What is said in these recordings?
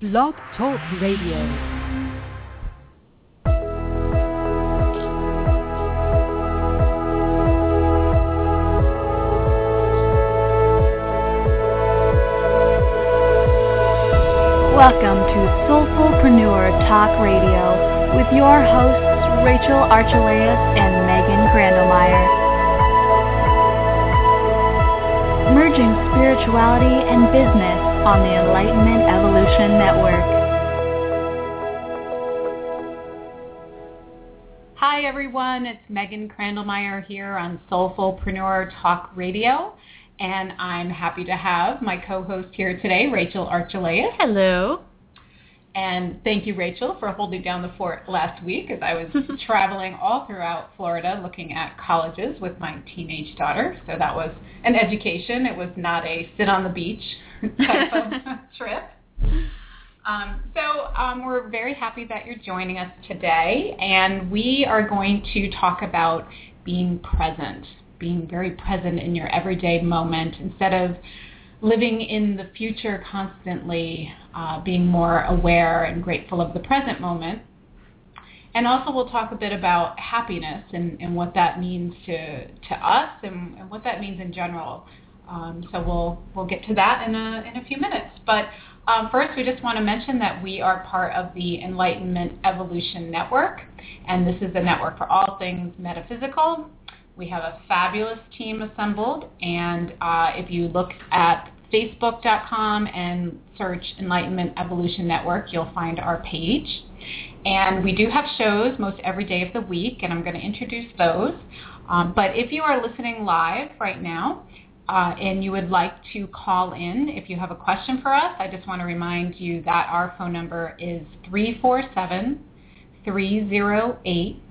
Blog Talk Radio. Welcome to Soulfulpreneur Talk Radio with your hosts Rachel Archelaus and Megan Grandelmeyer. Merging spirituality and business on the Enlightenment Evolution Network. Hi everyone, it's Megan Crandallmeyer here on Soulfulpreneur Talk Radio, and I'm happy to have my co-host here today, Rachel Archelaus. Hello. And thank you, Rachel, for holding down the fort last week as I was traveling all throughout Florida looking at colleges with my teenage daughter. So that was an education. It was not a sit on the beach type of trip. Um, so um, we're very happy that you're joining us today, and we are going to talk about being present, being very present in your everyday moment instead of living in the future constantly, uh, being more aware and grateful of the present moment. And also we'll talk a bit about happiness and, and what that means to, to us and, and what that means in general. Um, so we'll, we'll get to that in a, in a few minutes. But um, first, we just want to mention that we are part of the Enlightenment Evolution Network, and this is a network for all things metaphysical, we have a fabulous team assembled, and uh, if you look at facebook.com and search Enlightenment Evolution Network, you'll find our page. And we do have shows most every day of the week, and I'm going to introduce those. Um, but if you are listening live right now, uh, and you would like to call in if you have a question for us, I just want to remind you that our phone number is 347 308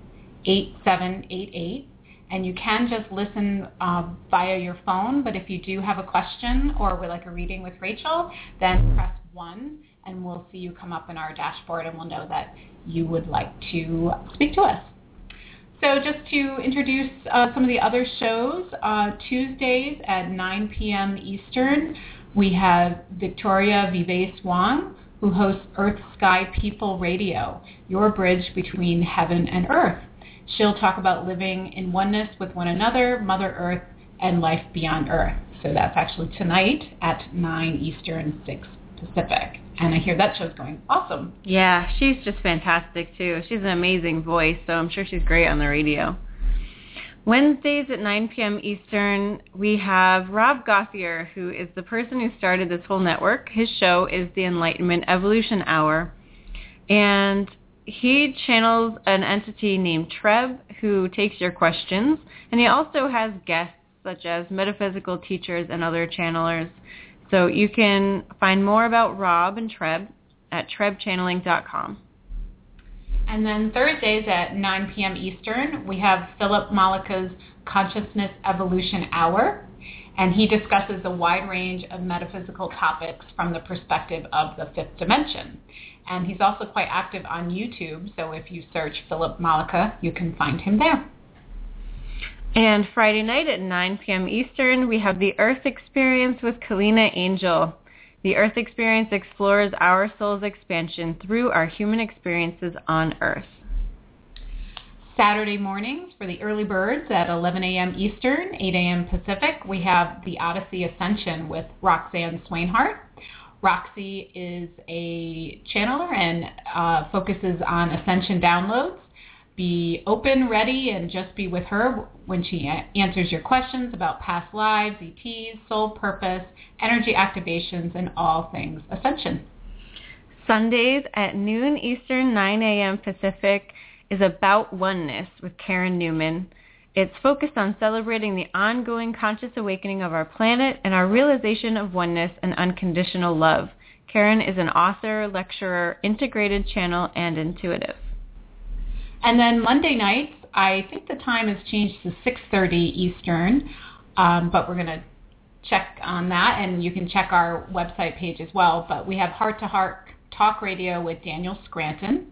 8788 and you can just listen uh, via your phone. But if you do have a question or would like a reading with Rachel, then press one, and we'll see you come up in our dashboard, and we'll know that you would like to speak to us. So just to introduce uh, some of the other shows, uh, Tuesdays at 9 p.m. Eastern, we have Victoria Vives Wong, who hosts Earth Sky People Radio, your bridge between heaven and earth. She'll talk about living in oneness with one another, Mother Earth, and life beyond Earth. So that's actually tonight at 9 Eastern, 6 Pacific. And I hear that show's going awesome. Yeah, she's just fantastic too. She's an amazing voice, so I'm sure she's great on the radio. Wednesdays at 9 p.m. Eastern, we have Rob Gothier, who is the person who started this whole network. His show is the Enlightenment Evolution Hour. And he channels an entity named Treb who takes your questions, and he also has guests such as metaphysical teachers and other channelers. So you can find more about Rob and Treb at trebchanneling.com. And then Thursdays at 9 p.m. Eastern, we have Philip Malika's Consciousness Evolution Hour, and he discusses a wide range of metaphysical topics from the perspective of the fifth dimension. And he's also quite active on YouTube, so if you search Philip Malika, you can find him there. And Friday night at 9 p.m. Eastern, we have the Earth Experience with Kalina Angel. The Earth Experience explores our soul's expansion through our human experiences on Earth. Saturday mornings for the early birds at 11 a.m. Eastern, 8 a.m. Pacific, we have the Odyssey Ascension with Roxanne Swainhart. Roxy is a channeler and uh, focuses on ascension downloads. Be open, ready, and just be with her when she answers your questions about past lives, ETs, soul purpose, energy activations, and all things ascension. Sundays at noon Eastern, 9 a.m. Pacific is About Oneness with Karen Newman. It's focused on celebrating the ongoing conscious awakening of our planet and our realization of oneness and unconditional love. Karen is an author, lecturer, integrated channel, and intuitive. And then Monday nights, I think the time has changed to 6.30 Eastern, um, but we're going to check on that, and you can check our website page as well. But we have Heart to Heart Talk Radio with Daniel Scranton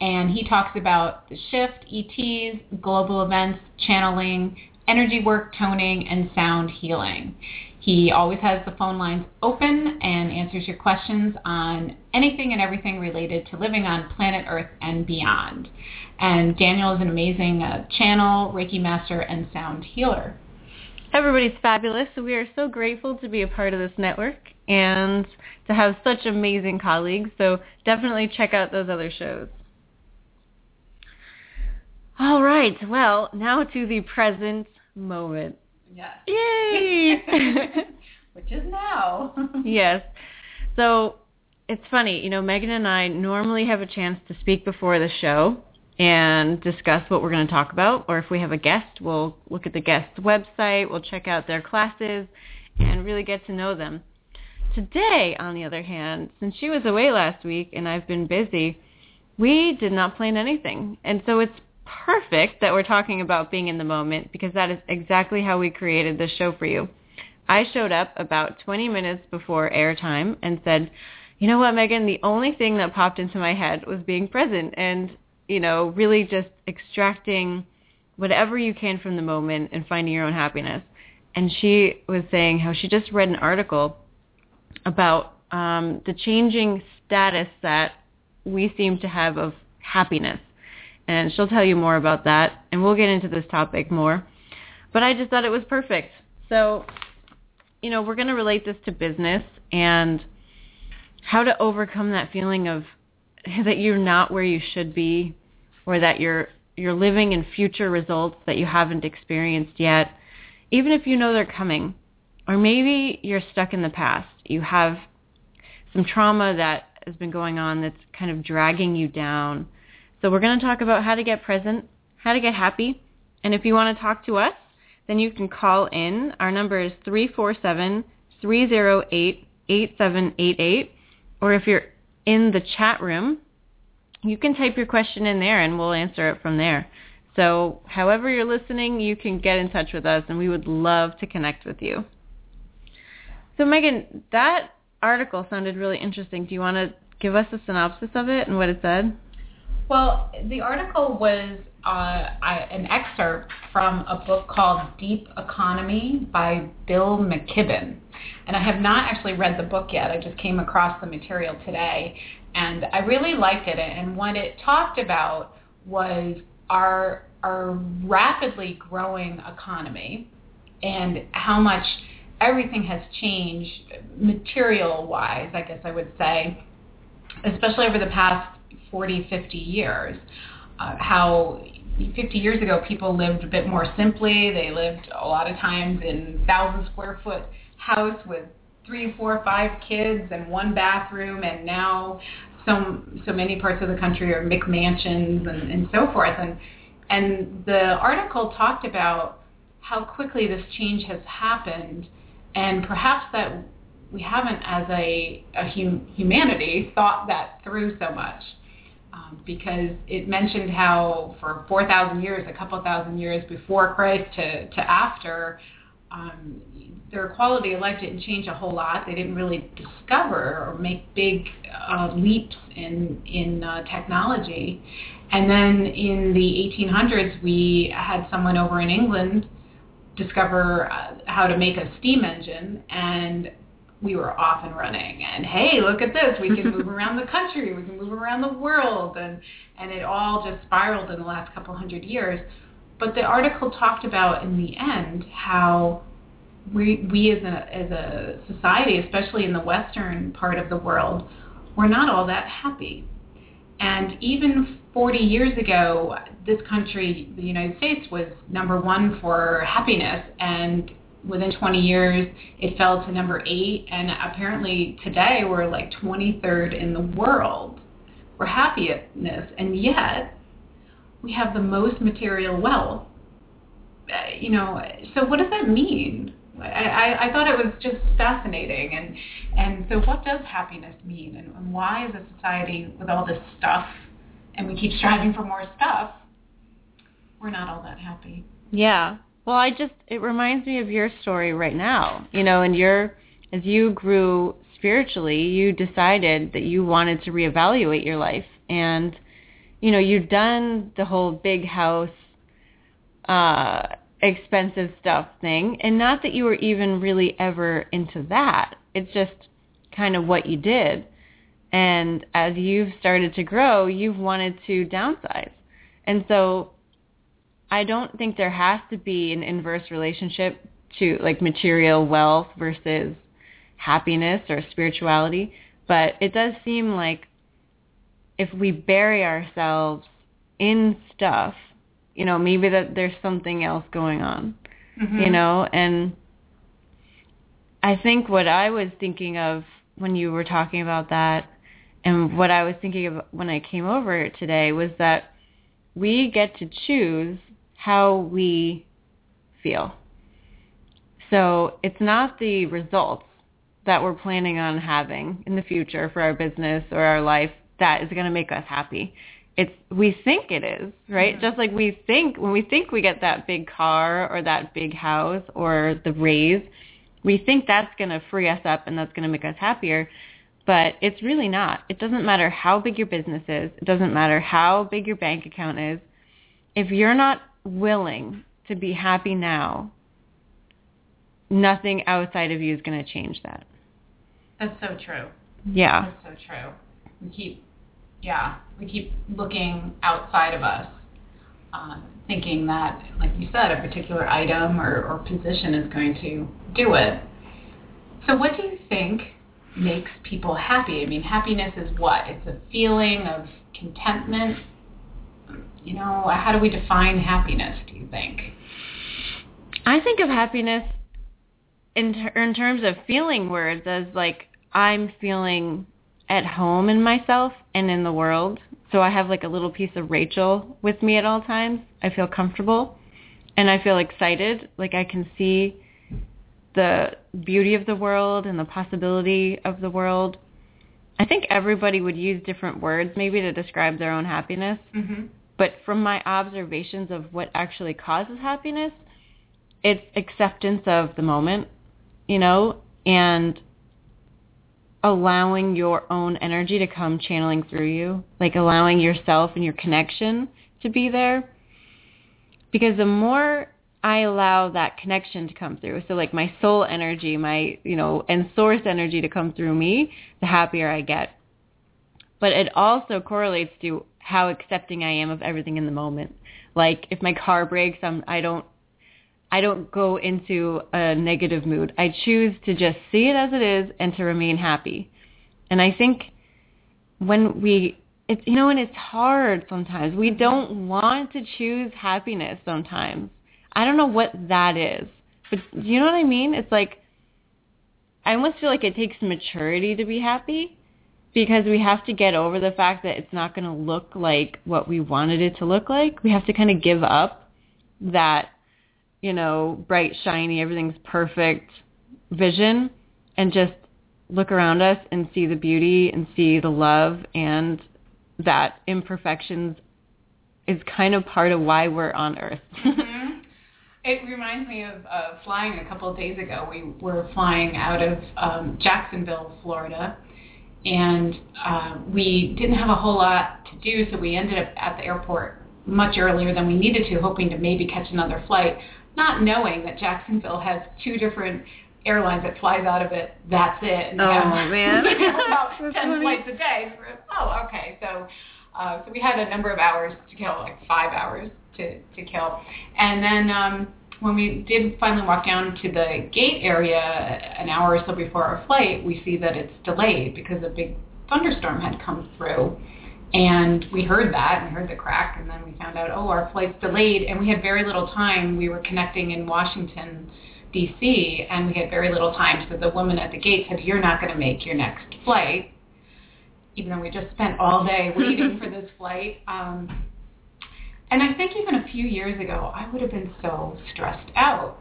and he talks about the shift, ETs, global events, channeling, energy work, toning, and sound healing. He always has the phone lines open and answers your questions on anything and everything related to living on planet Earth and beyond. And Daniel is an amazing uh, channel, Reiki master, and sound healer. Everybody's fabulous. We are so grateful to be a part of this network and to have such amazing colleagues. So definitely check out those other shows. All right. Well, now to the present moment. Yes. Yay! Which is now. yes. So it's funny, you know, Megan and I normally have a chance to speak before the show and discuss what we're going to talk about. Or if we have a guest, we'll look at the guest's website, we'll check out their classes, and really get to know them. Today, on the other hand, since she was away last week and I've been busy, we did not plan anything. And so it's perfect that we're talking about being in the moment because that is exactly how we created this show for you. I showed up about 20 minutes before airtime and said, you know what, Megan, the only thing that popped into my head was being present and, you know, really just extracting whatever you can from the moment and finding your own happiness. And she was saying how she just read an article about um, the changing status that we seem to have of happiness and she'll tell you more about that, and we'll get into this topic more. But I just thought it was perfect. So, you know, we're going to relate this to business and how to overcome that feeling of that you're not where you should be or that you're you're living in future results that you haven't experienced yet, even if you know they're coming. Or maybe you're stuck in the past. You have some trauma that has been going on that's kind of dragging you down so we're going to talk about how to get present, how to get happy. And if you want to talk to us, then you can call in. Our number is 347-308-8788. Or if you're in the chat room, you can type your question in there and we'll answer it from there. So however you're listening, you can get in touch with us and we would love to connect with you. So Megan, that article sounded really interesting. Do you want to give us a synopsis of it and what it said? Well, the article was uh, an excerpt from a book called Deep Economy by Bill McKibben. And I have not actually read the book yet. I just came across the material today. And I really liked it. And what it talked about was our, our rapidly growing economy and how much everything has changed material-wise, I guess I would say, especially over the past 40, 50 years. Uh, how 50 years ago people lived a bit more simply. They lived a lot of times in thousand square foot house with three, four, five kids and one bathroom, and now so so many parts of the country are McMansions and, and so forth. And and the article talked about how quickly this change has happened, and perhaps that we haven't, as a, a hum, humanity, thought that through so much um, because it mentioned how for 4,000 years, a couple thousand years before Christ to, to after, um, their quality of life didn't change a whole lot. They didn't really discover or make big uh, leaps in in uh, technology. And then in the 1800s, we had someone over in England discover uh, how to make a steam engine, and we were off and running. And hey look at this. We can move around the country. We can move around the world. And and it all just spiraled in the last couple hundred years. But the article talked about in the end how we we as a as a society especially in the western part of the world we're not all that happy and even 40 years ago this country the united states was number 1 for happiness and within 20 years, it fell to number eight, and apparently today we're like 23rd in the world for happiness, and yet we have the most material wealth. Uh, you know, so what does that mean? I, I, I thought it was just fascinating, and and so what does happiness mean, and, and why is a society with all this stuff, and we keep striving for more stuff, we're not all that happy? Yeah, well, I just it reminds me of your story right now. You know, and your as you grew spiritually, you decided that you wanted to reevaluate your life and you know, you've done the whole big house uh expensive stuff thing. And not that you were even really ever into that. It's just kind of what you did. And as you've started to grow, you've wanted to downsize. And so I don't think there has to be an inverse relationship to like material wealth versus happiness or spirituality. But it does seem like if we bury ourselves in stuff, you know, maybe that there's something else going on, Mhm. you know, and I think what I was thinking of when you were talking about that and what I was thinking of when I came over today was that we get to choose how we feel. So it's not the results that we're planning on having in the future for our business or our life that is going to make us happy. It's we think it is, right? Mhm. Just like we think when we think we get that big car or that big house or the raise, we think that's going to free us up and that's going to make us happier. But it's really not. It doesn't matter how big your business is. It doesn't matter how big your bank account is. If you're not willing to be happy now, nothing outside of you is going to change that. That's so true. Yeah. That's so true. We keep, yeah, we keep looking outside of us, um, thinking that, like you said, a particular item or, or position is going to do it. So, what do you think makes people happy? I mean, happiness is what? It's a feeling of contentment. You know, how do we define happiness? Do you think? I think of happiness in ter- in terms of feeling words as like I'm feeling at home in myself and in the world. So I have like a little piece of Rachel with me at all times. I feel comfortable and I feel excited. Like I can see the beauty of the world and the possibility of the world. I think everybody would use different words maybe to describe their own happiness. Mm-hmm. But from my observations of what actually causes happiness, it's acceptance of the moment, you know, and allowing your own energy to come channeling through you, like allowing yourself and your connection to be there. Because the more I allow that connection to come through, so like my soul energy, my, you know, and source energy to come through me, the happier I get. But it also correlates to how accepting I am of everything in the moment. Like if my car breaks, I'm, I don't I don't go into a negative mood. I choose to just see it as it is and to remain happy. And I think when we, it's, you know, and it's hard sometimes. We don't want to choose happiness sometimes. I don't know what that is. But do you know what I mean? It's like, I almost feel like it takes maturity to be happy because we have to get over the fact that it's not going to look like what we wanted it to look like. We have to kind of give up that you know, bright, shiny, everything's perfect vision and just look around us and see the beauty and see the love and that imperfections is kind of part of why we're on earth. Mhm. It reminds me of uh, flying a couple of days ago. We were flying out of um, Jacksonville, Florida, and uh, we didn't have a whole lot to do, so we ended up at the airport much earlier than we needed to, hoping to maybe catch another flight, not knowing that Jacksonville has two different airlines that flies out of it. That's it. And Oh, have- man. about ten funny. flights a day. So oh, okay. So, uh, so we had a number of hours to kill, like five hours to to kill, and then um, when we did finally walk down to the gate area an hour or so before our flight, we see that it's delayed because a big thunderstorm had come through. And we heard that, and we heard the crack, and then we found out, oh, our flight's delayed, and we had very little time. We were connecting in Washington, D.C., and we had very little time. So the woman at the gate said, you're not going to make your next flight, even though we just spent all day waiting for this flight. Um, and I think even a few years ago, I would have been so stressed out.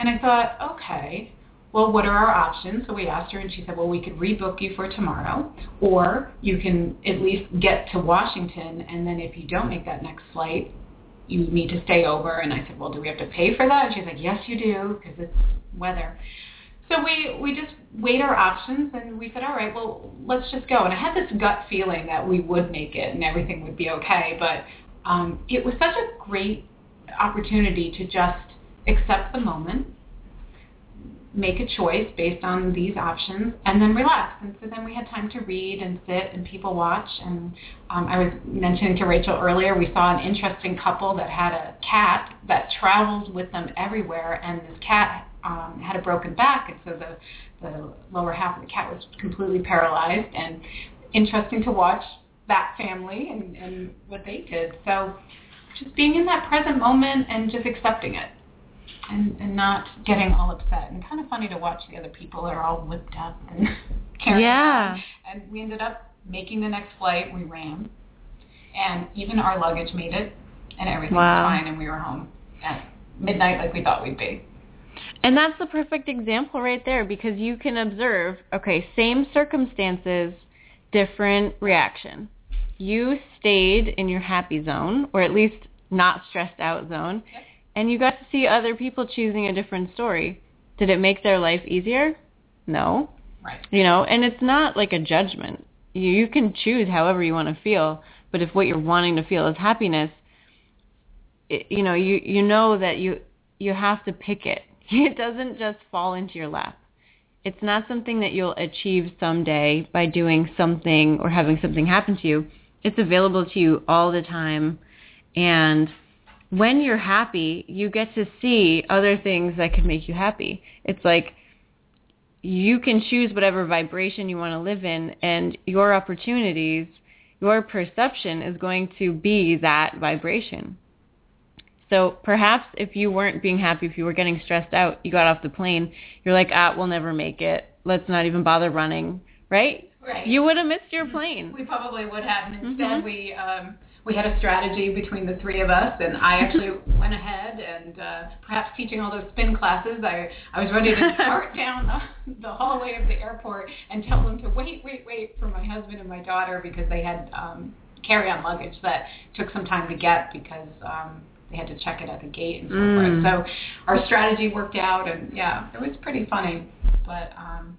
And I thought, okay, well, what are our options? So we asked her, and she said, well, we could rebook you for tomorrow, or you can at least get to Washington, and then if you don't make that next flight, you need to stay over. And I said, well, do we have to pay for that? And she's like, yes, you do, because it's weather. So we, we just weighed our options, and we said, all right, well, let's just go. And I had this gut feeling that we would make it and everything would be okay, but um, it was such a great opportunity to just accept the moment, make a choice based on these options, and then relax. And so then we had time to read and sit and people watch. And um, I was mentioning to Rachel earlier, we saw an interesting couple that had a cat that traveled with them everywhere, and this cat um, had a broken back, and so the the lower half of the cat was completely paralyzed. And interesting to watch that family and, and what they did. So just being in that present moment and just accepting it and, and not getting all upset. And kind of funny to watch the other people are all whipped up and carrying Yeah. on. And we ended up making the next flight. We ran. And even our luggage made it. And everything Wow. was fine. And we were home at midnight like we thought we'd be. And that's the perfect example right there because you can observe, okay, same circumstances, different reaction. You stayed in your happy zone, or at least not stressed out zone, Yep. And you got to see other people choosing a different story. Did it make their life easier? No. Right. You know, and it's not like a judgment. You, you can choose however you want to feel, but if what you're wanting to feel is happiness, it, you know, you you know that you you have to pick it. It doesn't just fall into your lap. It's not something that you'll achieve someday by doing something or having something happen to you. It's available to you all the time. And when you're happy, you get to see other things that can make you happy. It's like you can choose whatever vibration you want to live in and your opportunities, your perception is going to be that vibration. So perhaps if you weren't being happy, if you were getting stressed out, you got off the plane, you're like, ah, we'll never make it. Let's not even bother running, right? Right. You would have missed your plane. We probably would have. And instead, Mhm. we um, we had a strategy between the three of us, and I actually went ahead and uh, perhaps teaching all those spin classes. I I was ready to dart down the, the hallway of the airport and tell them to wait, wait, wait for my husband and my daughter because they had um, carry-on luggage that took some time to get because. Um, they had to check it at the gate and so Mm. forth. So our strategy worked out, and yeah, it was pretty funny. But um,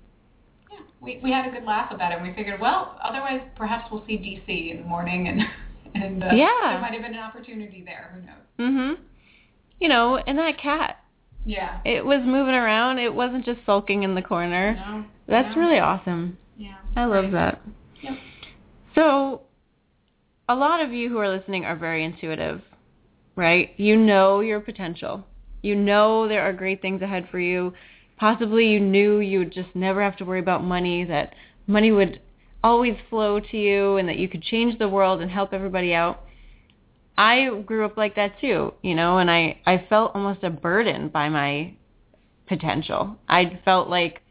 yeah, we we had a good laugh about it. and We figured, well, otherwise perhaps we'll see DC in the morning, and and uh, Yeah. there might have been an opportunity there. Who knows? Mhm. You know, and that cat, Yeah. it was moving around. It wasn't just sulking in the corner. No. That's no. really awesome. Yeah. I love Right. that. Yep. So, a lot of you who are listening are very intuitive, right? You know your potential. You know there are great things ahead for you. Possibly you knew you would just never have to worry about money, that money would always flow to you and that you could change the world and help everybody out. I grew up like that too, you know, and I, I felt almost a burden by my potential. I felt like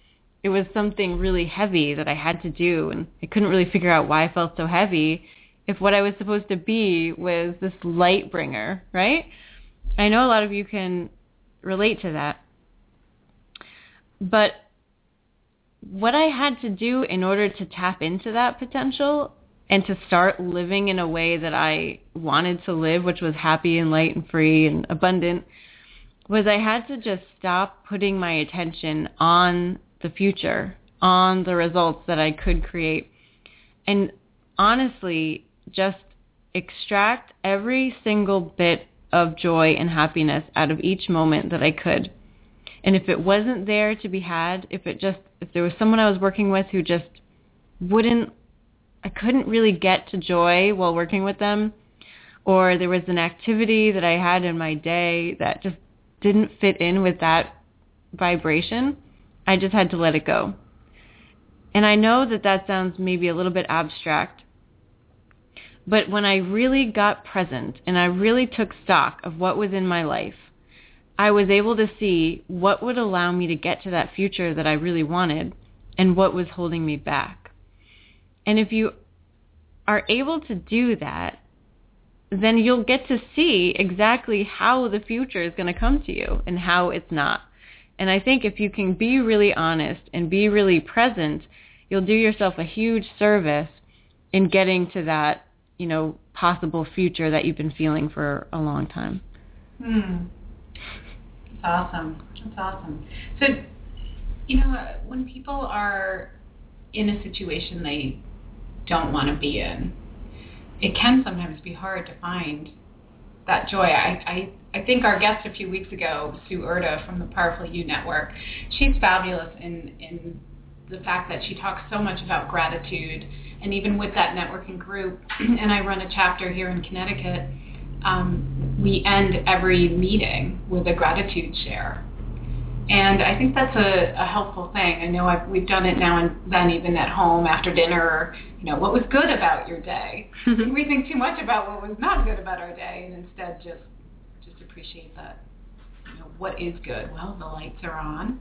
it was something really heavy that I had to do and I couldn't really figure out why I felt so heavy if what I was supposed to be was this light bringer, right? I know a lot of you can relate to that. But what I had to do in order to tap into that potential and to start living in a way that I wanted to live, which was happy and light and free and abundant, was I had to just stop putting my attention on the future, on the results that I could create, and honestly just extract every single bit of joy and happiness out of each moment that I could. And if it wasn't there to be had, if it just if there was someone I was working with who just wouldn't I couldn't really get to joy while working with them or there was an activity that I had in my day that just didn't fit in with that vibration, I just had to let it go. And I know that that sounds maybe a little bit abstract, but when I really got present and I really took stock of what was in my life, I was able to see what would allow me to get to that future that I really wanted and what was holding me back. And if you are able to do that, then you'll get to see exactly how the future is going to come to you and how it's not. And I think if you can be really honest and be really present, you'll do yourself a huge service in getting to that, you know, possible future that you've been feeling for a long time. Hmm. That's awesome. That's awesome. So, you know, when people are in a situation they don't want to be in, it can sometimes be hard to find that joy. I, I, I think our guest a few weeks ago, Sue Urda from the Powerful You Network, she's fabulous in, in the fact that she talks so much about gratitude. And even with that networking group, and I run a chapter here in Connecticut, um, we end every meeting with a gratitude share. And I think that's a, a helpful thing. I know I've, we've done it now and then, even at home after dinner. You know, what was good about your day? we think too much about what was not good about our day, and instead just just appreciate that. You know, what is good? Well, the lights are on.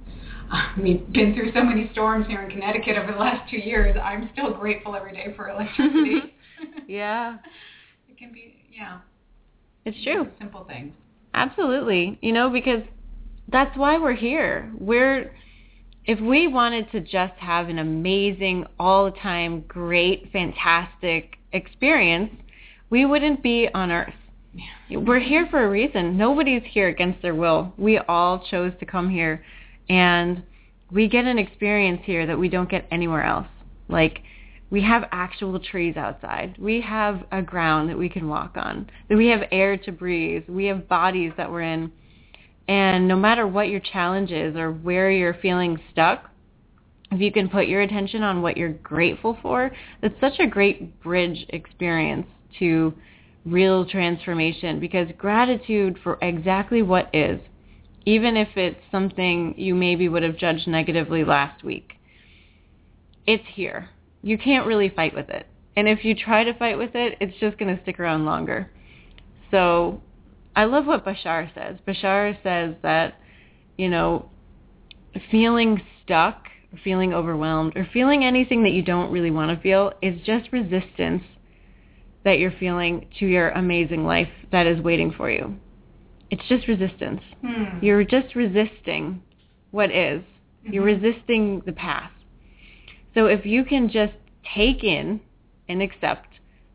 Uh, we've been through so many storms here in Connecticut over the last two years. I'm still grateful every day for electricity. yeah. it can be, yeah. It's true. Simple things. Absolutely. You know, because that's why we're here. We're if we wanted to just have an amazing, all the time, great, fantastic experience, we wouldn't be on earth. Yeah. We're here for a reason. Nobody's here against their will. We all chose to come here and we get an experience here that we don't get anywhere else. Like we have actual trees outside. We have a ground that we can walk on. We have air to breathe. We have bodies that we're in and no matter what your challenge is or where you're feeling stuck, if you can put your attention on what you're grateful for, it's such a great bridge experience to real transformation because gratitude for exactly what is, even if it's something you maybe would have judged negatively last week, it's here. You can't really fight with it. And if you try to fight with it, it's just going to stick around longer. So I love what Bashar says. Bashar says that, you know, feeling stuck, or feeling overwhelmed, or feeling anything that you don't really want to feel is just resistance that you're feeling to your amazing life that is waiting for you. It's just resistance. Hmm. You're just resisting what is. Mm-hmm. You're resisting the past. So if you can just take in and accept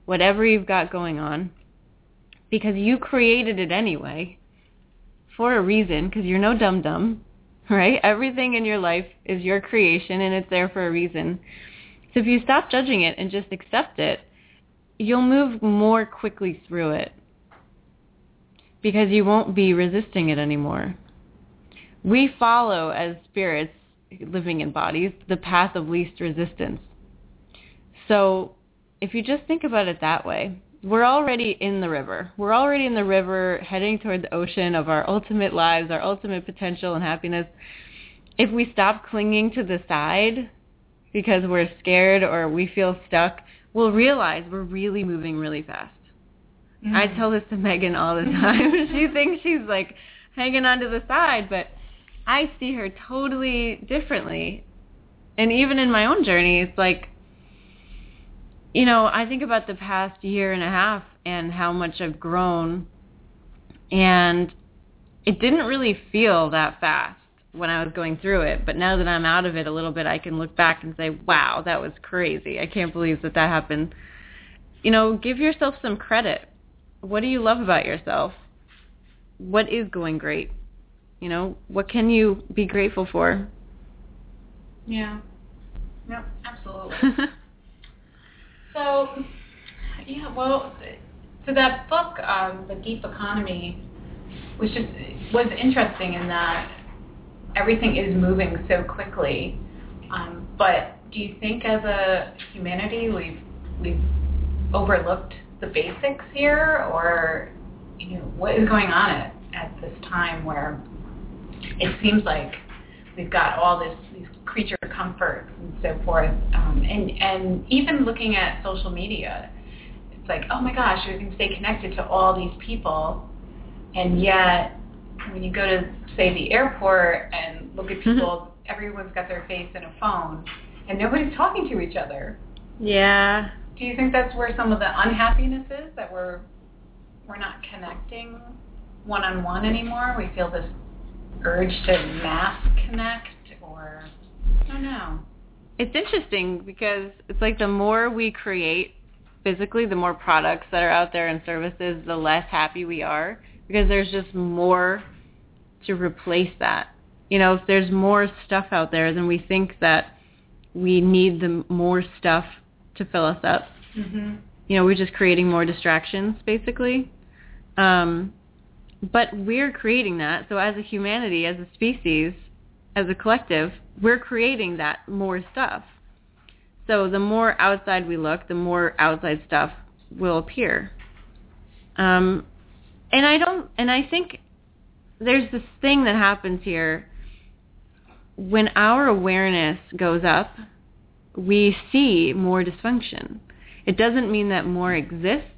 whatever you've got going on because you created it anyway for a reason because you're no dum dum, right? Everything in your life is your creation and it's there for a reason. So if you stop judging it and just accept it, you'll move more quickly through it because you won't be resisting it anymore. We follow as spirits living in bodies the path of least resistance. So if you just think about it that way, we're already in the river. We're already in the river heading toward the ocean of our ultimate lives, our ultimate potential and happiness. If we stop clinging to the side because we're scared or we feel stuck, we'll realize we're really moving really fast. Mm-hmm. I tell this to Megan all the time. she thinks she's like hanging onto the side, but I see her totally differently. And even in my own journey, it's like you know, I think about the past year and a half and how much I've grown and it didn't really feel that fast when I was going through it, but now that I'm out of it a little bit, I can look back and say, "Wow, that was crazy. I can't believe that that happened." You know, give yourself some credit. What do you love about yourself? What is going great? You know, what can you be grateful for? Yeah. Yep, absolutely. So, yeah, well, so that book, um, The Deep Economy, was just was interesting in that everything is moving so quickly. Um, but do you think, as a humanity, we've we've overlooked the basics here, or you know, what is going on at, at this time where it seems like we've got all this these creature comforts and so forth. Um, and and even looking at social media, it's like, oh my gosh, we can stay connected to all these people, and yet when you go to say the airport and look at people, mm-hmm. everyone's got their face in a phone, and nobody's talking to each other. Yeah. Do you think that's where some of the unhappiness is that we're we're not connecting one on one anymore? We feel this urge to mass connect or I don't know. It's interesting because it's like the more we create physically, the more products that are out there and services, the less happy we are because there's just more to replace that. You know, if there's more stuff out there, then we think that we need the more stuff to fill us up. Mm-hmm. You know, we're just creating more distractions, basically. Um, but we're creating that. So as a humanity, as a species, as a collective, we're creating that more stuff. So the more outside we look, the more outside stuff will appear. Um, and I don't, and I think there's this thing that happens here when our awareness goes up, we see more dysfunction. It doesn't mean that more exists.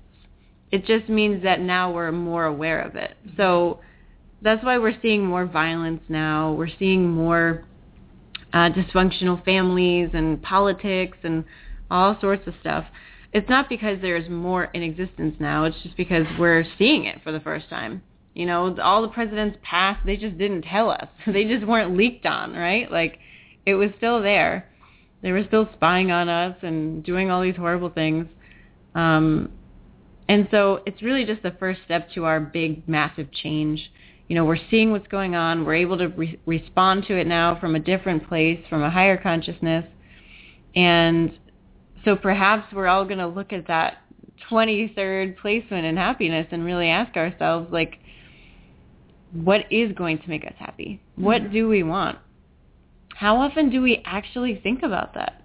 It just means that now we're more aware of it. So that's why we're seeing more violence now. We're seeing more uh, dysfunctional families and politics and all sorts of stuff. It's not because there's more in existence now. It's just because we're seeing it for the first time. You know, all the presidents passed, they just didn't tell us. They just weren't leaked on, right? Like, it was still there. They were still spying on us and doing all these horrible things. Um, and so it's really just the first step to our big, massive change. You know, we're seeing what's going on. We're able to re- respond to it now from a different place, from a higher consciousness. And so perhaps we're all going to look at that 23rd placement in happiness and really ask ourselves, like, what is going to make us happy? What mm-hmm. do we want? How often do we actually think about that?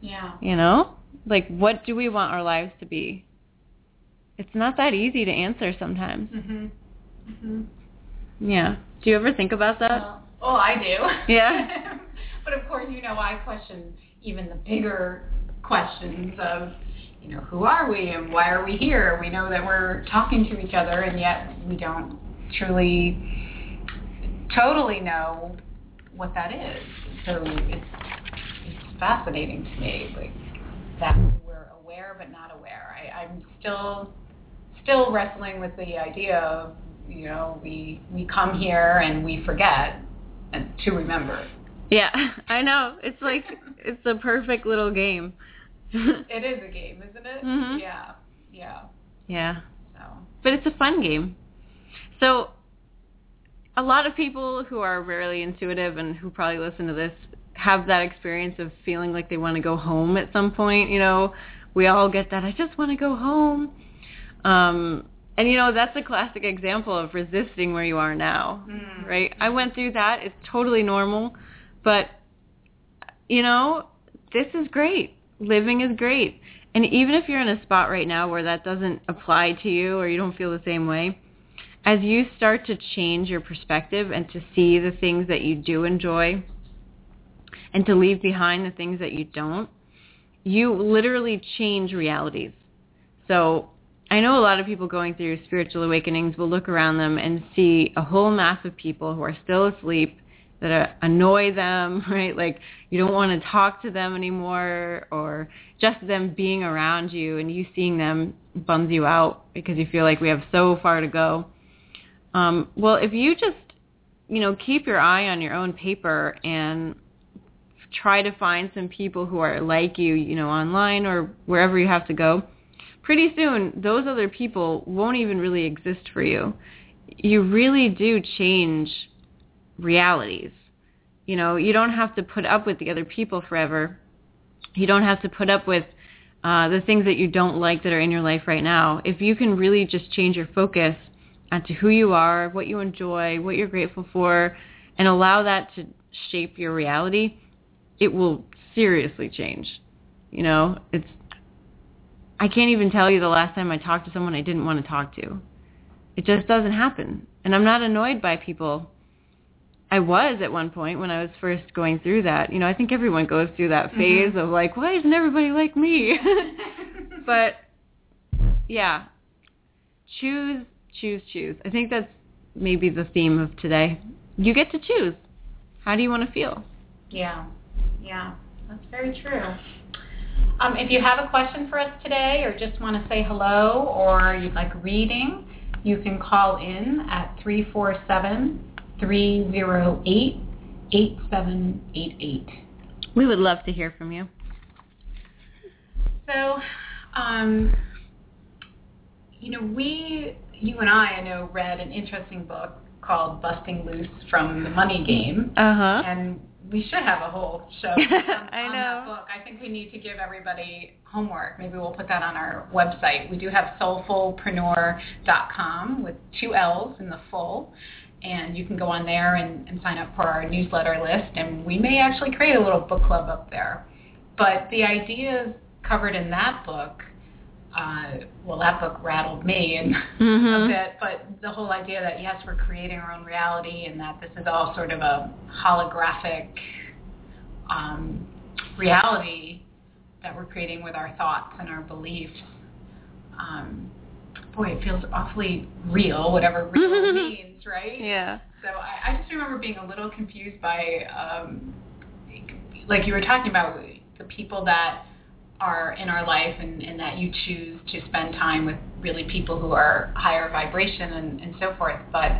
Yeah. You know? Like, what do we want our lives to be? It's not that easy to answer sometimes. Mm-hmm. Mm-hmm. Yeah. Do you ever think about that? Well, oh, I do. Yeah. but of course, you know, I question even the bigger questions of, you know, who are we and why are we here? We know that we're talking to each other, and yet we don't truly, totally know what that is. So it's it's fascinating to me, like that we're aware but not aware. I, I'm still still wrestling with the idea of you know we we come here and we forget and to remember. Yeah, I know. It's like it's a perfect little game. it is a game, isn't it? Mm-hmm. Yeah, yeah. Yeah. So. But it's a fun game. So a lot of people who are rarely intuitive and who probably listen to this have that experience of feeling like they want to go home at some point. You know, we all get that. I just want to go home. Um, and you know, that's a classic example of resisting where you are now, mm. right? I went through that. It's totally normal. But, you know, this is great. Living is great. And even if you're in a spot right now where that doesn't apply to you or you don't feel the same way, as you start to change your perspective and to see the things that you do enjoy and to leave behind the things that you don't, you literally change realities. So I know a lot of people going through spiritual awakenings will look around them and see a whole mass of people who are still asleep that annoy them, right? Like you don't want to talk to them anymore or just them being around you and you seeing them bums you out because you feel like we have so far to go. Um, well, if you just, you know, keep your eye on your own paper and try to find some people who are like you, you know, online or wherever you have to go, pretty soon those other people won't even really exist for you. You really do change realities. You know, you don't have to put up with the other people forever. You don't have to put up with uh, the things that you don't like that are in your life right now. If you can really just change your focus onto who you are, what you enjoy, what you're grateful for, and allow that to shape your reality, it will seriously change. You know, it's I can't even tell you the last time I talked to someone I didn't want to talk to. It just doesn't happen. And I'm not annoyed by people. I was at one point when I was first going through that. You know, I think everyone goes through that mm-hmm. phase mm-hmm. of like, why isn't everybody like me? but yeah, choose choose, choose. I think that's maybe the theme of today. You get to choose. How do you want to feel? Yeah, yeah, that's very true. Um, if you have a question for us today or just want to say hello or you'd like reading, you can call in at 347-308-8788. We would love to hear from you. So, um, you know, we you and I, I know, read an interesting book called Busting Loose from the Money Game. Uh-huh. And we should have a whole show um, on, I know. that book. I think we need to give everybody homework. Maybe we'll put that on our website. We do have soulfulpreneur.com with two L's in the full. And you can go on there and, and sign up for our newsletter list. And we may actually create a little book club up there. But the ideas covered in that book, uh, well, that book rattled me and Mhm. a bit, but the whole idea that yes, we're creating our own reality and that this is all sort of a holographic um, reality that we're creating with our thoughts and our beliefs. Um, boy, it feels awfully real, whatever real means, right? Yeah. So I, I just remember being a little confused by, um, like you were talking about, the people that are in our life and, and that you choose to spend time with really people who are higher vibration and, and so forth. But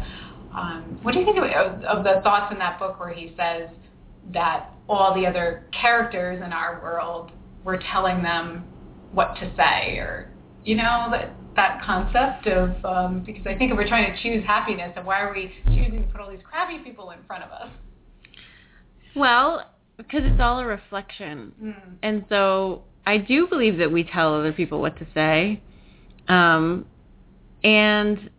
um, what do you think of, of, of the thoughts in that book where he says that all the other characters in our world, we're telling them what to say or, you know, that that concept of um, because I think if we're trying to choose happiness, then why are we choosing to put all these crappy people in front of us? Well, because it's all a reflection. Mm. And so I do believe that we tell other people what to say. Um, and,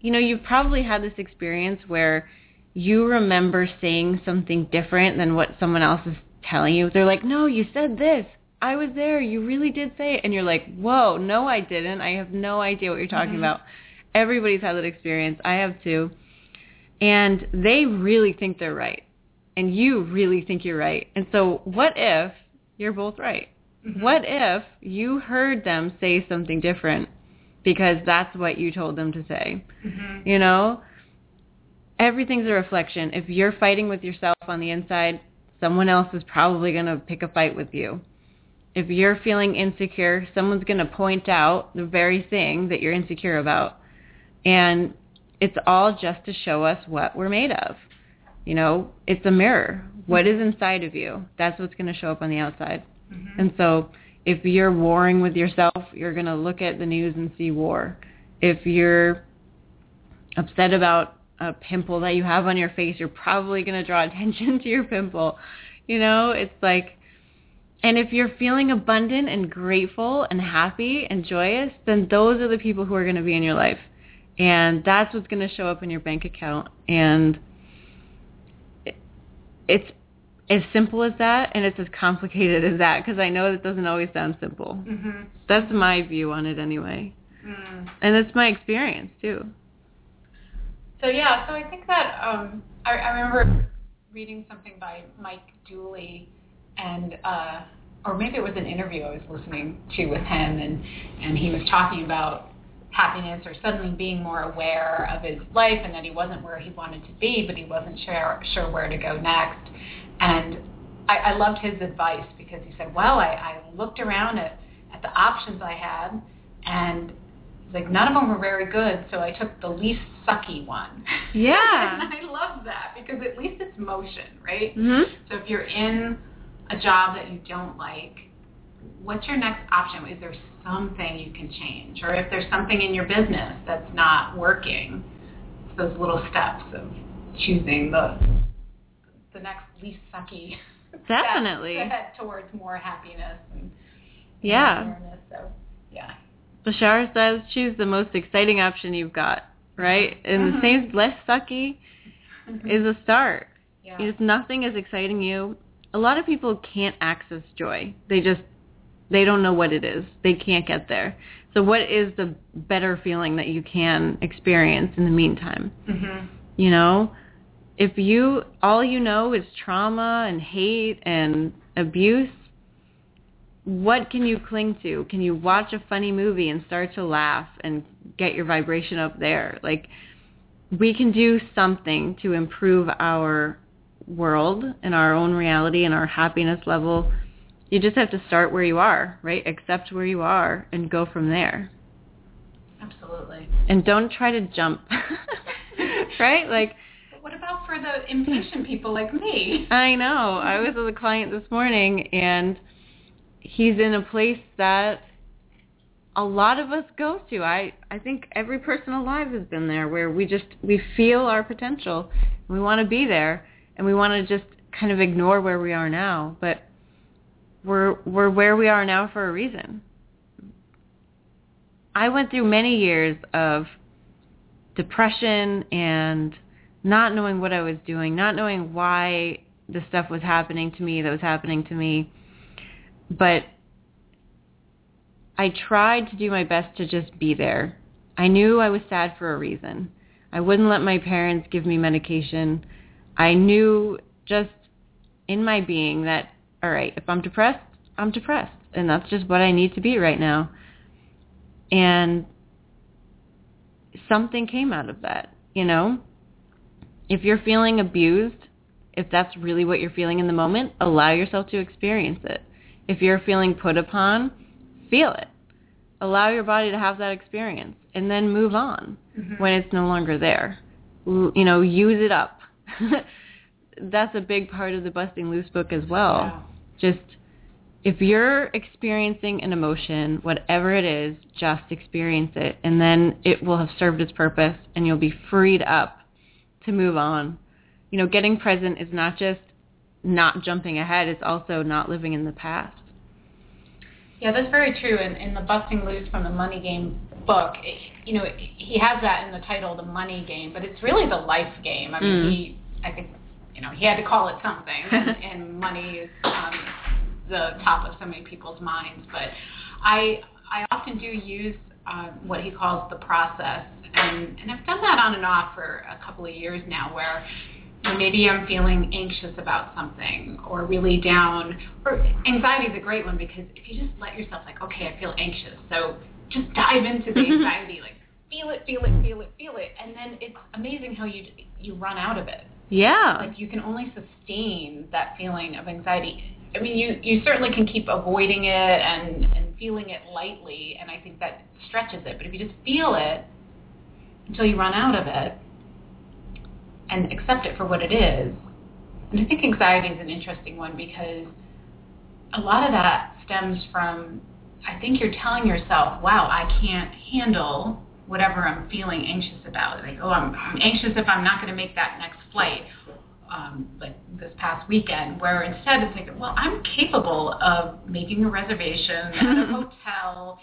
you know, you've probably had this experience where you remember saying something different than what someone else is telling you. They're like, no, you said this. I was there. You really did say it. And you're like, whoa, no, I didn't. I have no idea what you're talking Mhm. about. Everybody's had that experience. I have too. And they really think they're right. And you really think you're right. And so what if you're both right? Mhm. What if you heard them say something different because that's what you told them to say? Mhm. You know? Everything's a reflection. If you're fighting with yourself on the inside, someone else is probably going to pick a fight with you. If you're feeling insecure, someone's going to point out the very thing that you're insecure about. And it's all just to show us what we're made of. You know, it's a mirror. What is inside of you? That's what's going to show up on the outside. Mhm. And so if you're warring with yourself, you're going to look at the news and see war. If you're upset about a pimple that you have on your face, you're probably going to draw attention to your pimple. You know, it's like, and if you're feeling abundant and grateful and happy and joyous, then those are the people who are going to be in your life. And that's what's going to show up in your bank account. And it's as simple as that and it's as complicated as that because I know it doesn't always sound simple. Mhm. That's my view on it anyway. Mm. And it's my experience too. So yeah, so I think that um, I, I remember reading something by Mike Dooley, and uh, or maybe it was an interview I was listening to with him, and and he was talking about happiness or suddenly being more aware of his life, and that he wasn't where he wanted to be, but he wasn't sure sure where to go next, and I, I loved his advice because he said, well, I, I looked around at at the options I had, and he's like none of them were very good, so I took the least sucky one. Yeah. and I love that because at least it's motion, right? Mhm. So if you're in a job that you don't like, what's your next option? Is there something you can change? Or if there's something in your business that's not working, it's those little steps of choosing the the next least sucky step Definitely. to head towards more happiness and Yeah. awareness. So yeah. Bashar says choose the most exciting option you've got, right? And the Mhm. same less sucky is a start. yeah. If nothing is exciting you, a lot of people can't access joy. They just they don't know what it is. They can't get there. So what is the better feeling that you can experience in the meantime? Mhm. You know, if you all you know is trauma and hate and abuse, what can you cling to? Can you watch a funny movie and start to laugh and get your vibration up there? Like we can do something to improve our world and our own reality and our happiness level. You just have to start where you are, right? Accept where you are and go from there. Absolutely. And don't try to jump. right? Like But what about for the impatient people like me? I know. I was with a client this morning and he's in a place that a lot of us go to. I I think every person alive has been there where we just we feel our potential. We want to be there and we want to just kind of ignore where we are now, but we're we're where we are now for a reason. I went through many years of depression and not knowing what I was doing, not knowing why the stuff was happening to me that was happening to me. But I tried to do my best to just be there. I knew I was sad for a reason. I wouldn't let my parents give me medication. I knew just in my being that, all right, if I'm depressed, I'm depressed. And that's just what I need to be right now. And something came out of that, you know? If you're feeling abused, if that's really what you're feeling in the moment, allow yourself to experience it. If you're feeling put upon, feel it. Allow your body to have that experience and then move on Mhm. when it's no longer there. L- You know, use it up. that's a big part of the Busting Loose book as well. Just if you're experiencing an emotion, whatever it is, just experience it and then it will have served its purpose and you'll be freed up to move on. You know, getting present is not just not jumping ahead, it's also not living in the past. Yeah, that's very true. In, in the Busting Loose from the Money Game book, it, you know, he has that in the title, the Money Game, but it's really the life game. I mean, Mm. he, I think, you know, he had to call it something, and, and money is um, the top of so many people's minds. But I, I often do use uh, what he calls the process, and, and I've done that on and off for a couple of years now, where maybe I'm feeling anxious about something or really down. Or anxiety is a great one because if you just let yourself like, okay, I feel anxious, so just dive into the anxiety, like feel it, feel it, feel it, feel it, and then it's amazing how you you run out of it. Yeah. Like you can only sustain that feeling of anxiety. I mean, you you certainly can keep avoiding it and and feeling it lightly, and I think that stretches it. But if you just feel it until you run out of it and accept it for what it is, and I think anxiety is an interesting one because a lot of that stems from I think you're telling yourself, "Wow, I can't handle whatever I'm feeling anxious about." Like, "Oh, I'm, I'm anxious if I'm not going to make that next flight." Um, like this past weekend, where instead it's like, "Well, I'm capable of making a reservation at a hotel."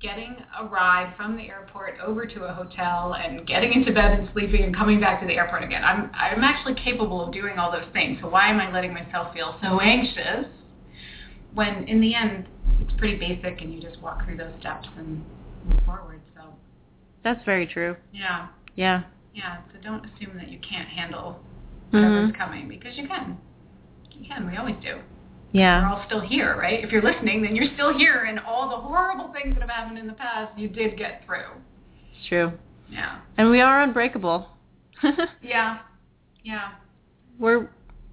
getting a ride from the airport over to a hotel and getting into bed and sleeping and coming back to the airport again. I'm I'm actually capable of doing all those things. So why am I letting myself feel so anxious when in the end it's pretty basic and you just walk through those steps and move forward. So That's very true. yeah. Yeah. Yeah. So don't assume that you can't handle Mhm. coming because you can. You can. We always do. Yeah. We're all still here, right? If you're listening, then you're still here, and all the horrible things that have happened in the past, you did get through. It's true. Yeah. And we are unbreakable. Yeah. Yeah. we're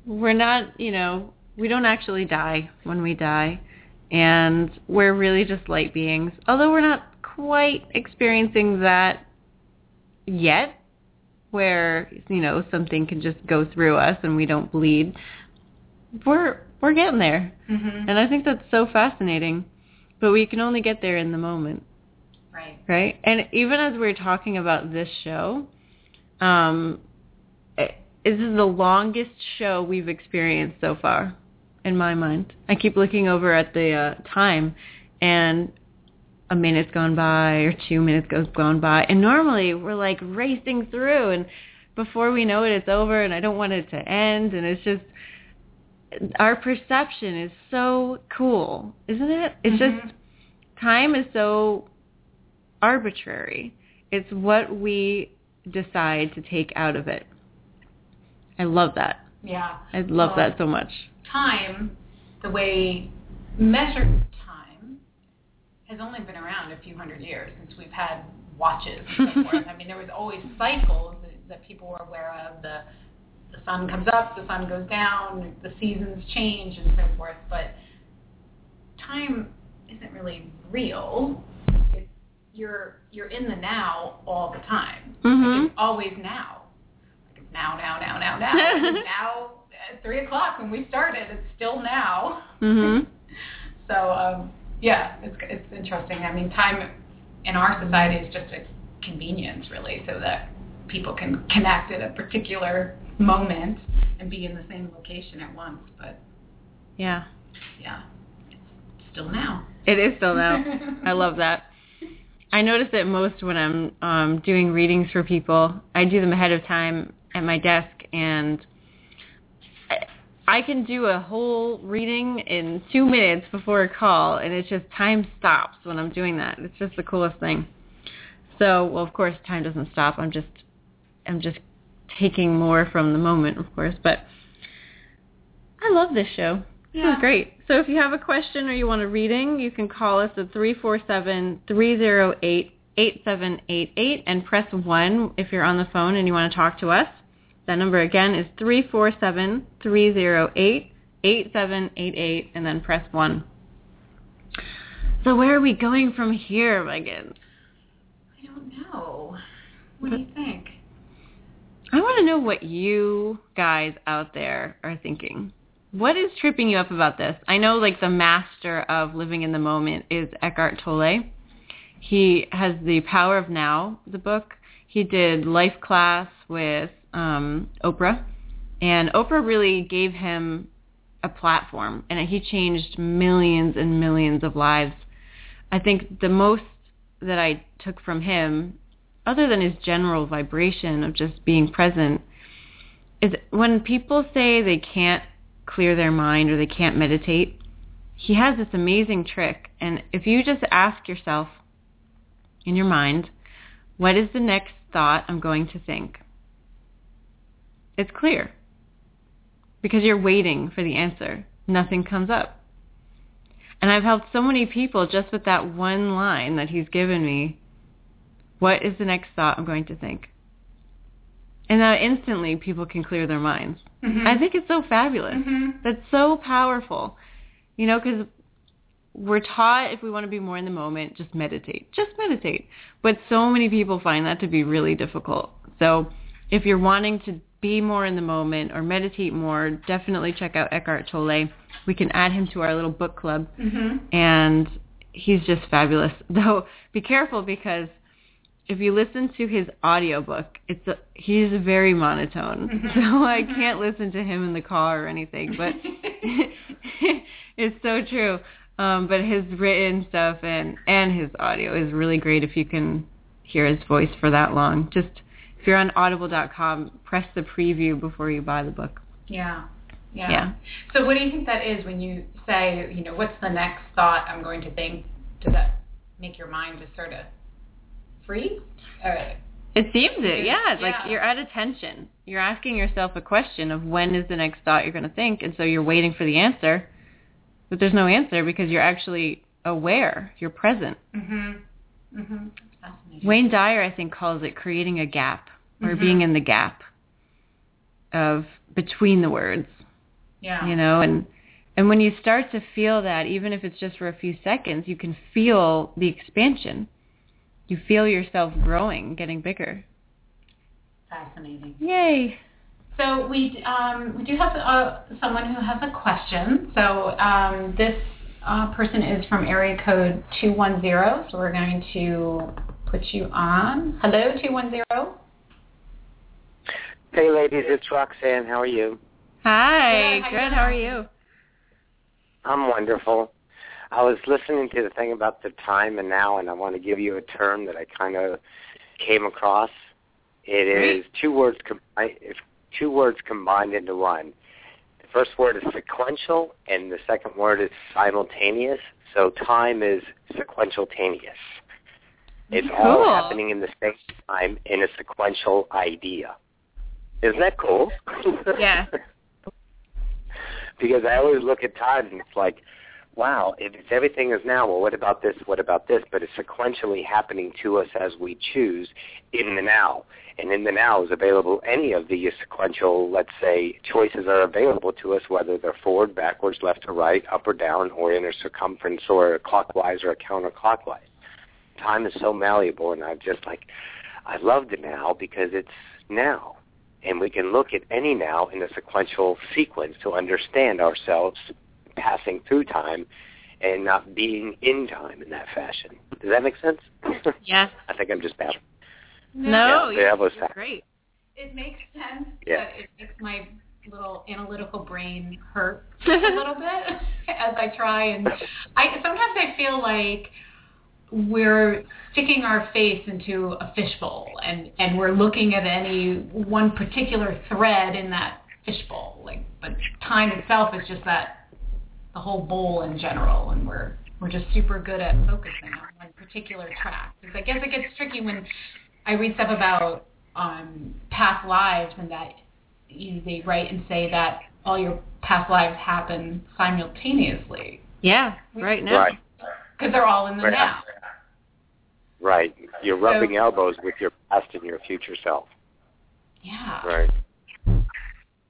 we're not, you know, we don't actually die when we die. And we're really just light beings. Although we're not quite experiencing that yet where, you know, something can just go through us and we don't bleed. We're we're getting there. Mhm. And I think that's so fascinating. But we can only get there in the moment, Right. right? And even as we're talking about this show, um, it- this is the longest show we've experienced so far, in my mind. I keep looking over at the uh, time, and a minute's gone by or two minutes goes gone by, and normally we're like racing through, and before we know it, it's over, and I don't want it to end, and it's just our perception is so cool, isn't it? It's Mhm. just time is so arbitrary. It's what we decide to take out of it. I love that. Yeah. I love Well, that so much. Time, the way measured time, has only been around a few hundred years since we've had watches and so forth. I mean, there was always cycles that, that people were aware of. The the sun comes up, the sun goes down, the seasons change, and so forth. But time isn't really real. It's, you're you're in the now all the time. Mhm. Like it's always now. Like it's now, now, now, now, now. Now at three o'clock when we started. It's still now. Mhm. So um, yeah, it's it's interesting. I mean, time in our society is just a convenience, really, so that people can connect at a particular moment and be in the same location at once. But Yeah. yeah, it's still now. It is still now. I love that. I notice it most when I'm um, doing readings for people. I do them ahead of time at my desk, and I, can do a whole reading in two minutes before a call, and it's just time stops when I'm doing that. It's just the coolest thing. So, well, of course, time doesn't stop. I'm just, I'm just taking more from the moment, of course. But I love this show. This Yeah. is great. So if you have a question or you want a reading, you can call us at 347-308-8788 and press 1 if you're on the phone and you want to talk to us. That number again is 347-308-8788 and then press 1. So where are we going from here, Megan? I don't know. What do you think? I want to know what you guys out there are thinking. What is tripping you up about this? I know like the master of living in the moment is Eckhart Tolle. He has the Power of Now, the book. He did Life Class with um, Oprah, and Oprah really gave him a platform, and he changed millions and millions of lives. I think the most that I took from him, other than his general vibration of just being present, is when people say they can't clear their mind or they can't meditate, he has this amazing trick. And if you just ask yourself in your mind, what is the next thought I'm going to think? It's clear. Because you're waiting for the answer. Nothing comes up. And I've helped so many people just with that one line that he's given me. What is the next thought I'm going to think? And now instantly people can clear their minds. Mhm. I think it's so fabulous. Mhm. That's so powerful. You know, because we're taught if we want to be more in the moment, just meditate. Just meditate. But so many people find that to be really difficult. So if you're wanting to be more in the moment or meditate more, definitely check out Eckhart Tolle. We can add him to our little book club Mhm. and he's just fabulous. Though be careful because if you listen to his audiobook, it's a, he's very monotone. Mhm. So I can't listen to him in the car or anything, but it's so true. Um, but his written stuff and and his audio is really great if you can hear his voice for that long. Just if you're on audible.com, press the preview before you buy the book. Yeah. Yeah. Yeah. So what do you think that is when you say, you know, what's the next thought I'm going to think? Does that make your mind just sort of free? Or, It seems it, yeah. It's Yeah. like you're at attention. You're asking yourself a question of when is the next thought you're going to think, and so you're waiting for the answer, but there's no answer because you're actually aware. You're present. mhm. Mhm. Fascinating. Wayne Dyer, I think, calls it creating a gap or Mhm. being in the gap of between the words, Yeah. you know, and and when you start to feel that, even if it's just for a few seconds, you can feel the expansion. You feel yourself growing, getting bigger. Fascinating. Yay! So we um, we do have uh, someone who has a question. So um, this uh, person is from area code two one zero. So we're going to put you on. Hello, two one zero. Hey, ladies, it's Roxanne. How are you? Hi, Good, how good. How are you? I'm wonderful. I was listening to the thing about the time and now, and I want to give you a term that I kind of came across. It is two words combined. It's two words combined into one. The first word is sequential, and the second word is simultaneous. So time is sequentialtaneous. It's all happening in the same time in a sequential idea. Isn't that cool? Yeah. because I always look at time and it's like, wow, if it's everything is now, well, what about this? What about this? But it's sequentially happening to us as we choose in the now. And in the now is available any of the sequential, let's say, choices are available to us, whether they're forward, backwards, left or right, up or down, or in a circumference or clockwise or a counterclockwise. Time is so malleable, and I'm just like, I love the now because it's now and we can look at any now in a sequential sequence to understand ourselves passing through time and not being in time in that fashion. Does that make sense? Yes. I think I'm just bad. No, Yeah, you're, that was you're great. it makes sense, Yeah. but it makes my little analytical brain hurt a little bit as I try and I sometimes I feel like we're sticking our face into a fishbowl and and we're looking at any one particular thread in that fishbowl like but time itself is just that the whole bowl in general and we're we're just super good at focusing on one particular track. Because I guess it gets tricky when I read stuff about um, past lives and that you, they write and say that all your past lives happen simultaneously Yeah, right now. Right. because they're all in the Right. now. Right. You're rubbing So- elbows with your past and your future self. Yeah. Right.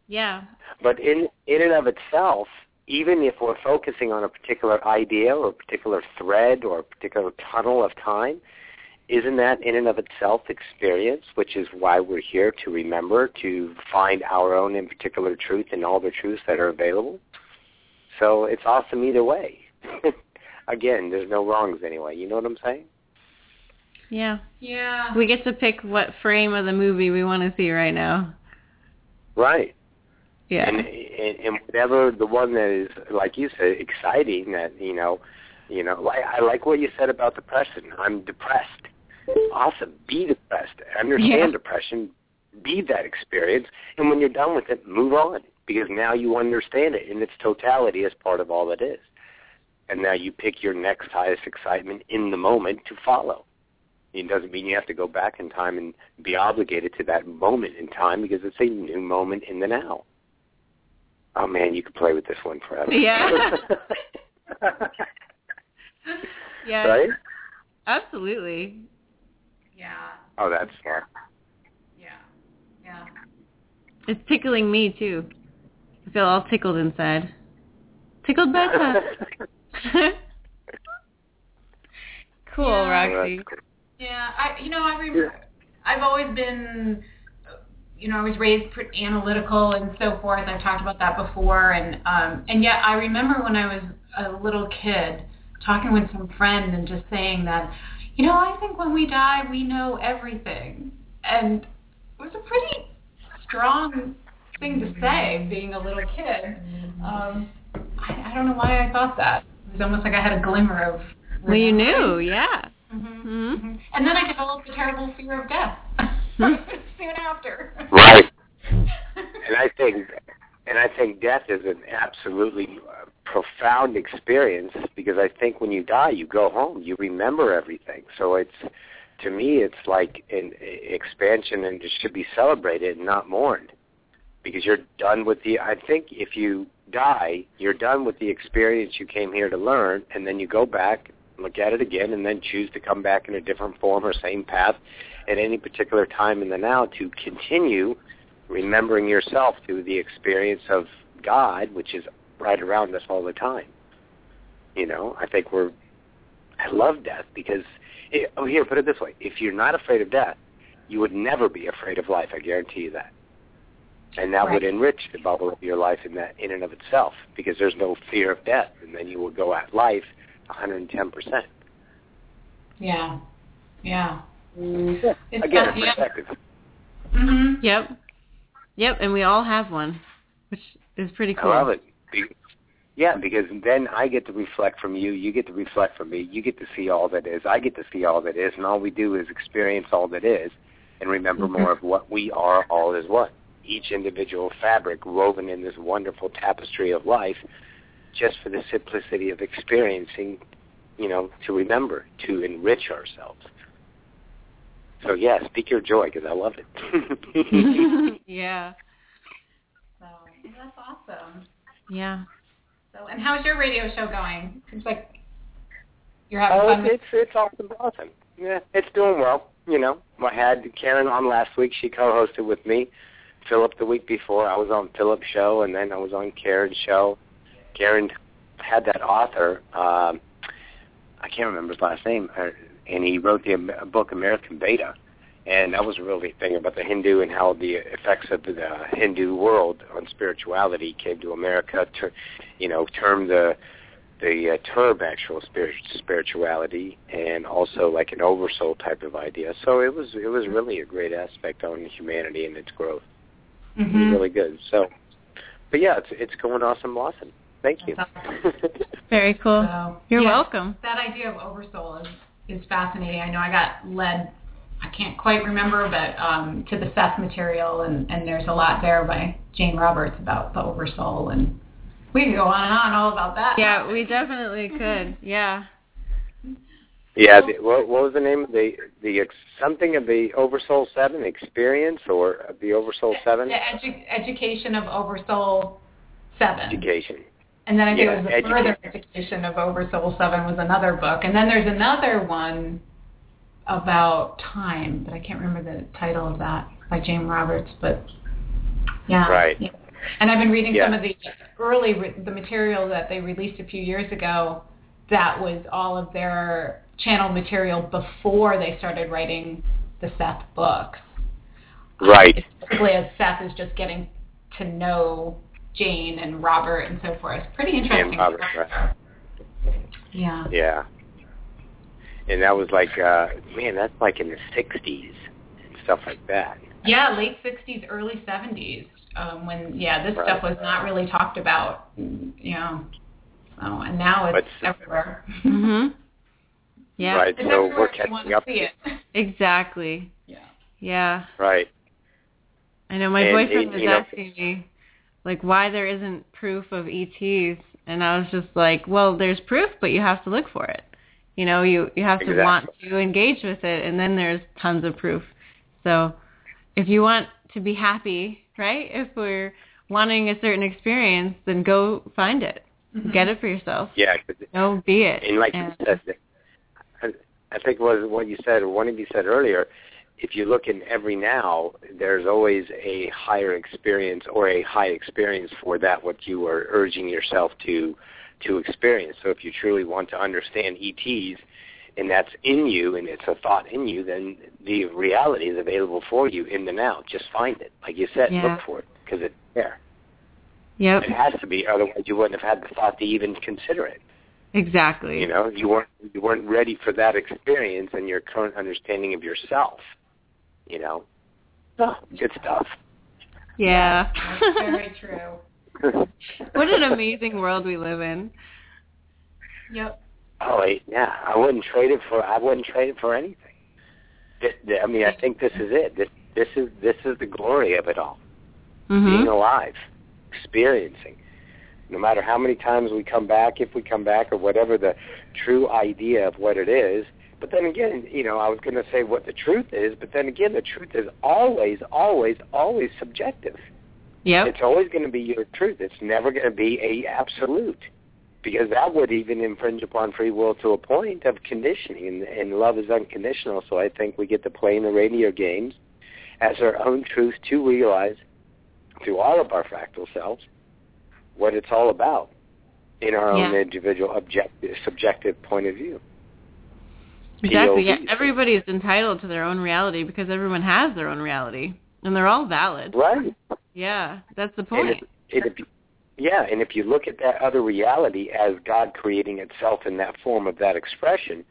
Yeah. But in in and of itself, even if we're focusing on a particular idea or a particular thread or a particular tunnel of time, isn't that in and of itself experience, which is why we're here to remember, to find our own in particular truth and all the truths that are available? So it's awesome either way. Again, there's no wrongs anyway. You know what I'm saying? Yeah. Yeah. We get to pick what frame of the movie we want to see right now. Right. Yeah. and, and and whatever the one that is like you said exciting that you know you know like i like what you said about depression i'm depressed awesome be depressed understand Yeah. depression be that experience and when you're done with it move on because now you understand it in its totality as part of all it is and now you pick your next highest excitement in the moment to follow it doesn't mean you have to go back in time and be obligated to that moment in time because it's a new moment in the now. Oh man, you could play with this one forever. Yeah. yeah. right? Absolutely. Yeah. Oh, that's fun. Yeah. Yeah. It's tickling me too. I feel all tickled inside. Tickled by touch. cool, Yeah. Roxy. That's cool. Yeah, I you know I remember I've always been you know I was raised pretty analytical and so forth. I've talked about that before, and um, and yet I remember when I was a little kid talking with some friend and just saying that you know I think when we die we know everything, and it was a pretty strong thing to say being a little kid. Um, I, I don't know why I thought that. It was almost like I had a glimmer of. Well, you knew, yeah. Hmm Mhm. Mhm. And then I developed a terrible fear of death soon after. Right. And I think, and I think death is an absolutely uh, profound experience because I think when you die, you go home, you remember everything. So it's, to me, it's like an expansion and it should be celebrated and not mourned because you're done with the. I think if you die, you're done with the experience you came here to learn, and then you go back, look at it again, and then choose to come back in a different form or same path at any particular time in the now to continue remembering yourself through the experience of God, which is right around us all the time. You know, I think we're. I love death because. It, oh, here, put it this way: if you're not afraid of death, you would never be afraid of life. I guarantee you that. And that would enrich the bubble of your life in that in and of itself, because there's no fear of death, and then you will go at life 110 percent. Yeah. Yeah. It's Again, not- a yeah. perspective. Mhm. Yep. Yep, and we all have one, which is pretty cool. I cool. love it. Yeah, because then I get to reflect from you, you get to reflect from me, you get to see all that is, I get to see all that is, and all we do is experience all that is and remember Mhm. more of what we are all is what. Each individual fabric woven in this wonderful tapestry of life just for the simplicity of experiencing, you know, to remember, to enrich ourselves. So yeah, speak your joy because I love it. yeah. So that's awesome. Yeah. So, and how's your radio show going? Seems like you're having Oh, fun. With, it's it's awesome, awesome. Yeah, it's doing well. You know, I had Karen on last week. She co-hosted with me. Philip the week before. I was on Philip's show, and then I was on Karen's show. Karen had that author. Um, I can't remember his last name, uh, and he wrote the book American Veda, and that was a really thing about the Hindu and how the effects of the Hindu world on spirituality came to America. To, you know, term the the uh, term actual spirit, spirituality and also like an oversoul type of idea. So it was it was really a great aspect on humanity and its growth. Mm-hmm. It was really good. So, but yeah, it's it's going awesome, blossom. Thank you. Very cool. So, You're yeah, welcome. That idea of oversoul is is fascinating. I know I got led. I can't quite remember, but um, to the Seth material, and, and there's a lot there by Jane Roberts about the oversoul, and we could go on and on all about that. Yeah, we definitely could. Yeah. yeah, the, what, what was the name of the the ex, something of the Oversoul Seven experience or the Oversoul Seven The edu- education of Oversoul Seven. education? And then I think Yeah, it was the education. further education of Over Oversoul Seven was another book, and then there's another one about time, but I can't remember the title of that by Jane Roberts. But yeah, Right. yeah. And I've been reading Yeah. some of the early re- the material that they released a few years ago. That was all of their channel material before they started writing the Seth books. Right. Basically as Seth is just getting to know Jane and Robert and so forth. Pretty interesting. Robert, stuff. right. Yeah. Yeah. And that was like, uh, man, that's like in the '60s and stuff like that. Yeah, late '60s, early '70s, um, when yeah, this Right. stuff was not really talked about. You know, so and now it's But- everywhere. Mhm. Yeah. Right. It's So we're if you catching to up. see it. Exactly. Yeah. Yeah. Right. I know my And- boyfriend and, was know- asking me like why there isn't proof of ETs and I was just like, well, there's proof, but you have to look for it. You know, you you have to want to engage with it and then there's tons of proof. So, if you want to be happy, right? If we're wanting a certain experience, then go find it. Mm-hmm. Get it for yourself. Yeah, Go be it. And like And- you said, I, I think was what you said, or one of you said earlier. If you look in every now, there's always a higher experience or a high experience for that what you are urging yourself to to experience. So if you truly want to understand ETs, and that's in you, and it's a thought in you, then the reality is available for you in the now. Just find it, like you said, Yeah. look for it because it's there. Yep. It has to be, otherwise you wouldn't have had the thought to even consider it. Exactly. You know, you weren't you weren't ready for that experience and your current understanding of yourself. You know, oh, good stuff. Yeah. That's very true. what an amazing world we live in. Yep. oh yeah, I wouldn't trade it for I wouldn't trade it for anything. I mean, I think this is it. This this is this is the glory of it all. Being Mhm. alive, experiencing. No matter how many times we come back, if we come back, or whatever the true idea of what it is. But then again, you know, I was going to say what the truth is, but then again, the truth is always, always, always subjective. Yep. It's always going to be your truth. It's never going to be a absolute, because that would even infringe upon free will to a point of conditioning, and, and love is unconditional. So I think we get to play in the radio games as our own truth to realize through all of our fractal selves what it's all about in our own individual objective, subjective point of view. Exactly. Yeah. POV. Everybody is entitled to their own reality because everyone has their own reality, and they're all valid. Right. Yeah, that's the And point. if, and if you, yeah, and if you look at that other reality as God creating itself in that form of that expression,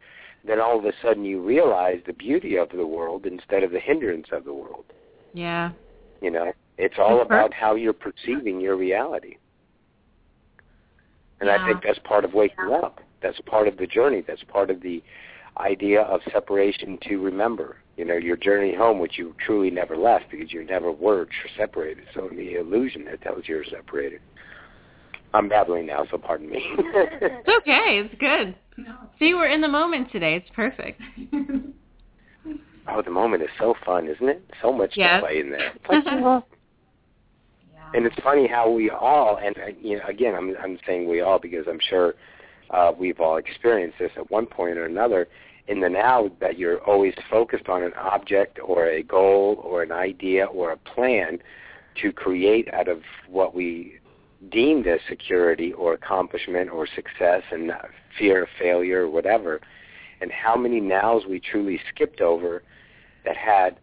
then all of a sudden you realize the beauty of the world instead of the hindrance of the world. Yeah. You know, it's all That's about perfect. how you're perceiving your reality. And Yeah. I think that's part of waking up. That's part of the journey. That's part of the idea of separation to remember. You know, your journey home, which you truly never left because you never were tr- separated. So the illusion that tells you're separated. I'm babbling now, so pardon me. It's okay. It's good. No. See, we're in the moment today. It's perfect. oh, the moment is so fun, isn't it? So much Yes. to play in there. Like, yeah. And it's funny how we all, and uh, you know, again, I'm I'm saying we all because I'm sure uh, we've all experienced this at one point or another. In the now, that you're always focused on an object or a goal or an idea or a plan to create out of what we deemed as security or accomplishment or success and fear of failure or whatever. And how many nows we truly skipped over that had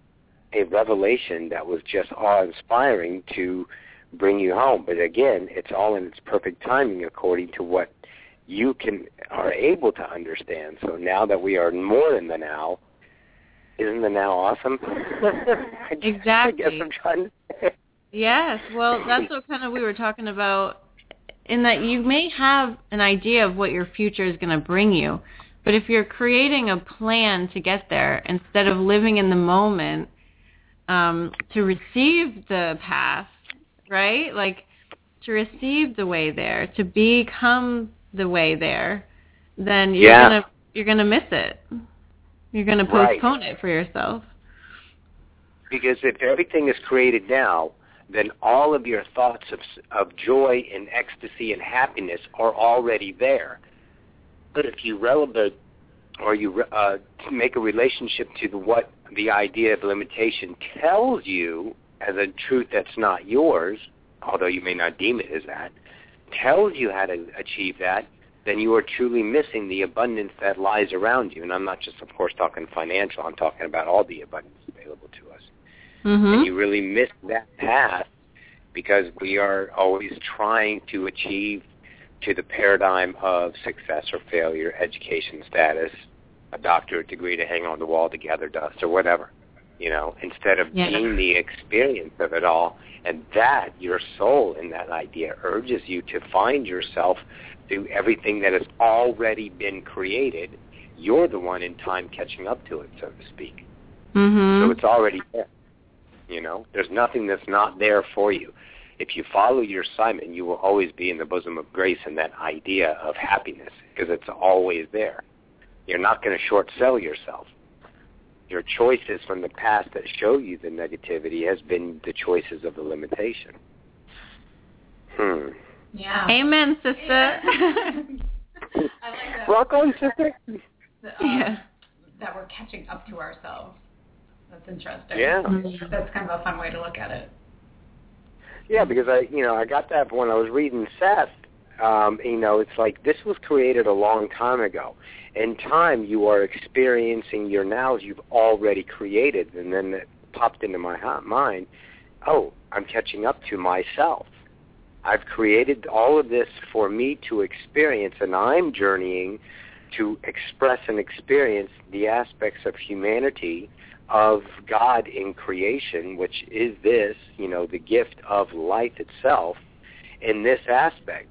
a revelation that was just awe-inspiring to bring you home. But again, it's all in its perfect timing according to what you can are able to understand. So now that we are more in the now, isn't the now awesome? exactly. I guess I'm trying to Yes. Well, that's what kind of we were talking about in that you may have an idea of what your future is going to bring you, but if you're creating a plan to get there instead of living in the moment um, to receive the past, right? Like to receive the way there, to become the way there, then you're Yeah. gonna you're gonna miss it. You're gonna Right. postpone it for yourself. because if everything is created now, then all of your thoughts of of joy and ecstasy and happiness are already there. But if you relevate or you uh, make a relationship to the, what the idea of limitation tells you as a truth that's not yours, although you may not deem it as that, tells you how to achieve that, then you are truly missing the abundance that lies around you. And I'm not just, of course, talking financial. I'm talking about all the abundance available to us Mhm. and you really miss that path because we are always trying to achieve to the paradigm of success or failure, education status, a doctorate degree to hang on the wall to gather dust or whatever, you know, instead of Yeah. being the experience of it all. And that, your soul in that idea urges you to find yourself through everything that has already been created. You're the one in time catching up to it, so to speak. Mhm. So it's already there. You know, there's nothing that's not there for you. If you follow your assignment, you will always be in the bosom of grace and that idea of happiness because it's always there. You're not going to short sell yourself. Your choices from the past that show you the negativity has been the choices of the limitation. Hmm. Yeah. Amen, sister. I like that. Welcome, sister. that, uh, yeah. that we're catching up to ourselves. That's interesting. Yeah. That's kind of a fun way to look at it. Yeah, because I, you know, I got that when I was reading Seth. Um, you know, it's like this was created a long time ago. In time, you are experiencing your nows you've already created, and then it popped into my mind. Oh, I'm catching up to myself. I've created all of this for me to experience, and I'm journeying to express and experience the aspects of humanity of God in creation, which is this, you know, the gift of life itself in this aspect.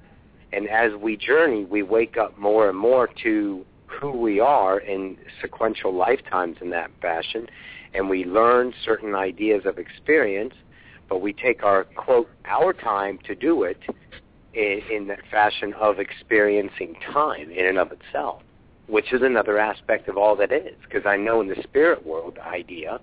And as we journey, we wake up more and more to who we are in sequential lifetimes in that fashion, and we learn certain ideas of experience, but we take our, quote, our time to do it in, in that fashion of experiencing time in and of itself which is another aspect of all that is. Because I know in the spirit world idea,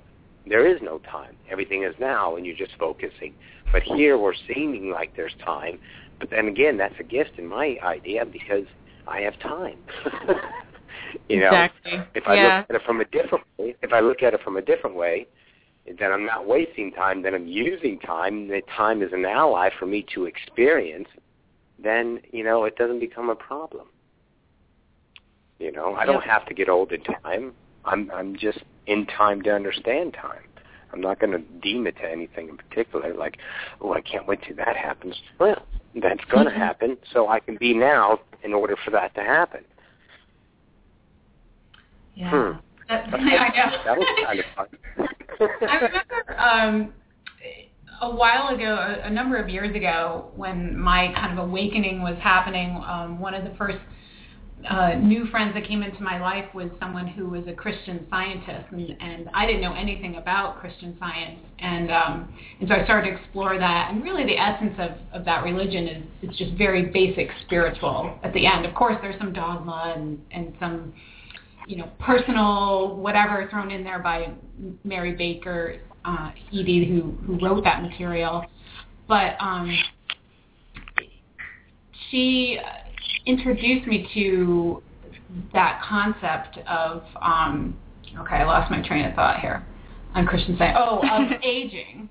there is no time. Everything is now, and you're just focusing. But here we're seeming like there's time. But then again, that's a gift in my idea because I have time. you know, exactly. if I yeah. look at it from a different way, if I look at it from a different way, then I'm not wasting time. Then I'm using time. That time is an ally for me to experience. Then you know it doesn't become a problem. You know, I don't Yep. have to get old in time. I'm I'm just in time to understand time. I'm not going to deem it to anything in particular. Like, oh, I can't wait till that happens. Well, that's going to happen, so I can be now in order for that to happen. Yeah. Hmm. That, I know. That was kind of fun. I remember um, a while ago, a, a number of years ago, when my kind of awakening was happening. Um, one of the first uh, new friends that came into my life was someone who was a Christian scientist, and, and I didn't know anything about Christian science, and um, and so I started to explore that. And really, the essence of, of that religion is it's just very basic spiritual. At the end, of course, there's some dogma and and some you know personal whatever thrown in there by Mary Baker uh, Eddy, who who wrote that material, but um, she introduced me to that concept of um, okay, I lost my train of thought here on Christian Science. Oh, of aging,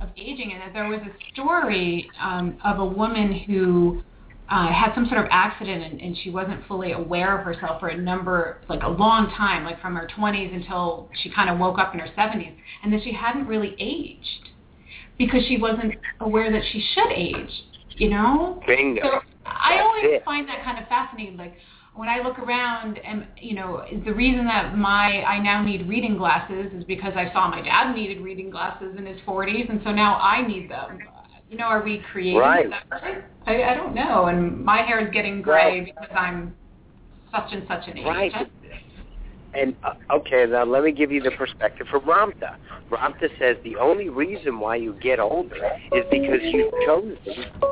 of aging, and that there was a story um, of a woman who uh, had some sort of accident and, and she wasn't fully aware of herself for a number, like a long time, like from her 20s until she kind of woke up in her 70s, and that she hadn't really aged because she wasn't aware that she should age, you know? Bingo. So I always it. find that kind of fascinating. Like when I look around, and you know, is the reason that my I now need reading glasses is because I saw my dad needed reading glasses in his 40s, and so now I need them. You know, are we creating Right. that? Right? I, I don't know. And my hair is getting gray because I'm such and such an age. Right. And uh, okay, now let me give you the perspective from Ramtha. Ramtha says the only reason why you get older is because you've chosen,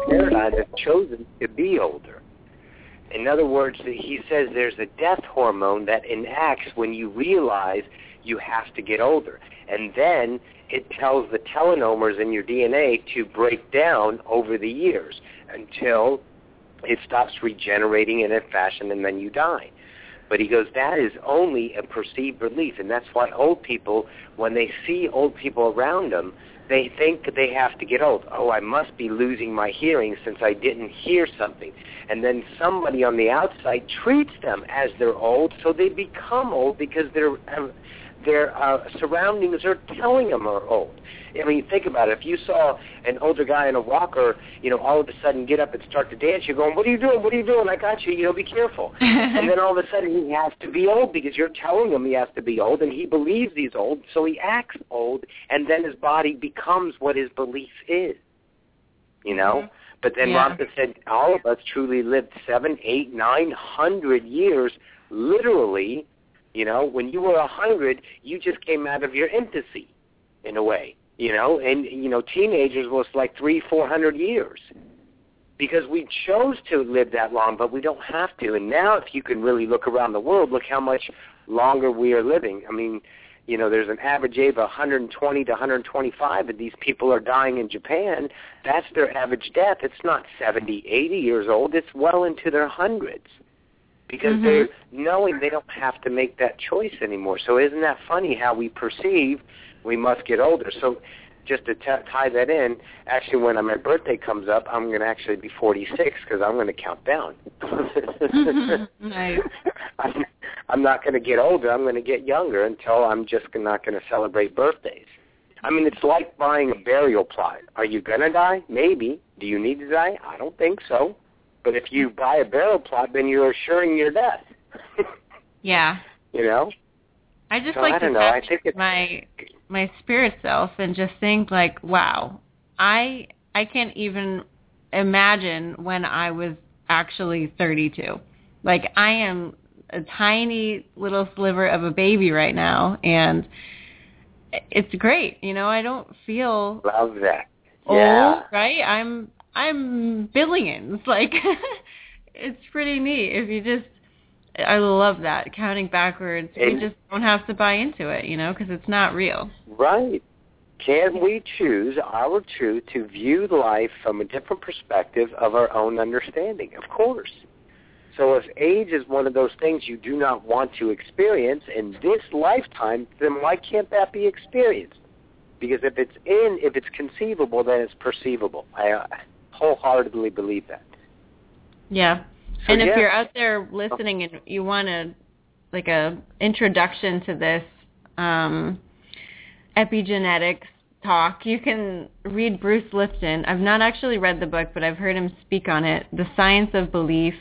paradigm has chosen to be older. In other words, he says there's a death hormone that enacts when you realize you have to get older. And then it tells the telomeres in your DNA to break down over the years until it stops regenerating in a fashion and then you die. But he goes, that is only a perceived relief. And that's why old people, when they see old people around them, they think they have to get old. Oh, I must be losing my hearing since I didn't hear something. And then somebody on the outside treats them as they're old, so they become old because their uh, their uh, surroundings are telling them are old. I mean, think about it. If you saw an older guy in a walker, you know, all of a sudden get up and start to dance, you're going, "What are you doing? What are you doing? I got you. You know, be careful." and then all of a sudden he has to be old because you're telling him he has to be old, and he believes he's old, so he acts old, and then his body becomes what his belief is. You know. But then Yeah. Said all of us truly lived seven, eight, nine hundred years, literally. You know, when you were a hundred, you just came out of your infancy, in a way. You know, and you know, teenagers was like three, four hundred years because we chose to live that long, but we don't have to. And now, if you can really look around the world, look how much longer we are living. I mean, you know, there's an average age of 120 to 125, and these people are dying in Japan. That's their average death. It's not 70, 80 years old. It's well into their hundreds because Mhm. they're knowing they don't have to make that choice anymore. So isn't that funny how we perceive we must get older? So just to t- tie that in, actually, when my birthday comes up, I'm going to actually be 46 because I'm going to count down. Nice. I'm, I'm not going to get older. I'm going to get younger until I'm just not going to celebrate birthdays. I mean, it's like buying a burial plot. Are you going to die? Maybe. Do you need to die? I don't think so. But if you buy a burial plot, then you're assuring your death. yeah. you know? I just So like I to know. I think it's- my my spirit self and just think like, wow, I I can't even imagine when I was actually 32. Like I am a tiny little sliver of a baby right now, and it's great. You know, I don't feel Love that. old, Yeah. right? I'm I'm billions. Like it's pretty neat if you just I love that counting backwards. we And- just don't have to buy into it, you know, because it's not real. Right. Can we choose our truth to view life from a different perspective of our own understanding? Of course. So if age is one of those things you do not want to experience in this lifetime, then why can't that be experienced? Because if it's in, if it's conceivable, then it's perceivable. I uh, wholeheartedly believe that. Yeah. So, and if yeah. you're out there listening and you want a like a introduction to this um, epigenetics talk, you can read Bruce Lipton. I've not actually read the book, but I've heard him speak on it. The Science of Belief,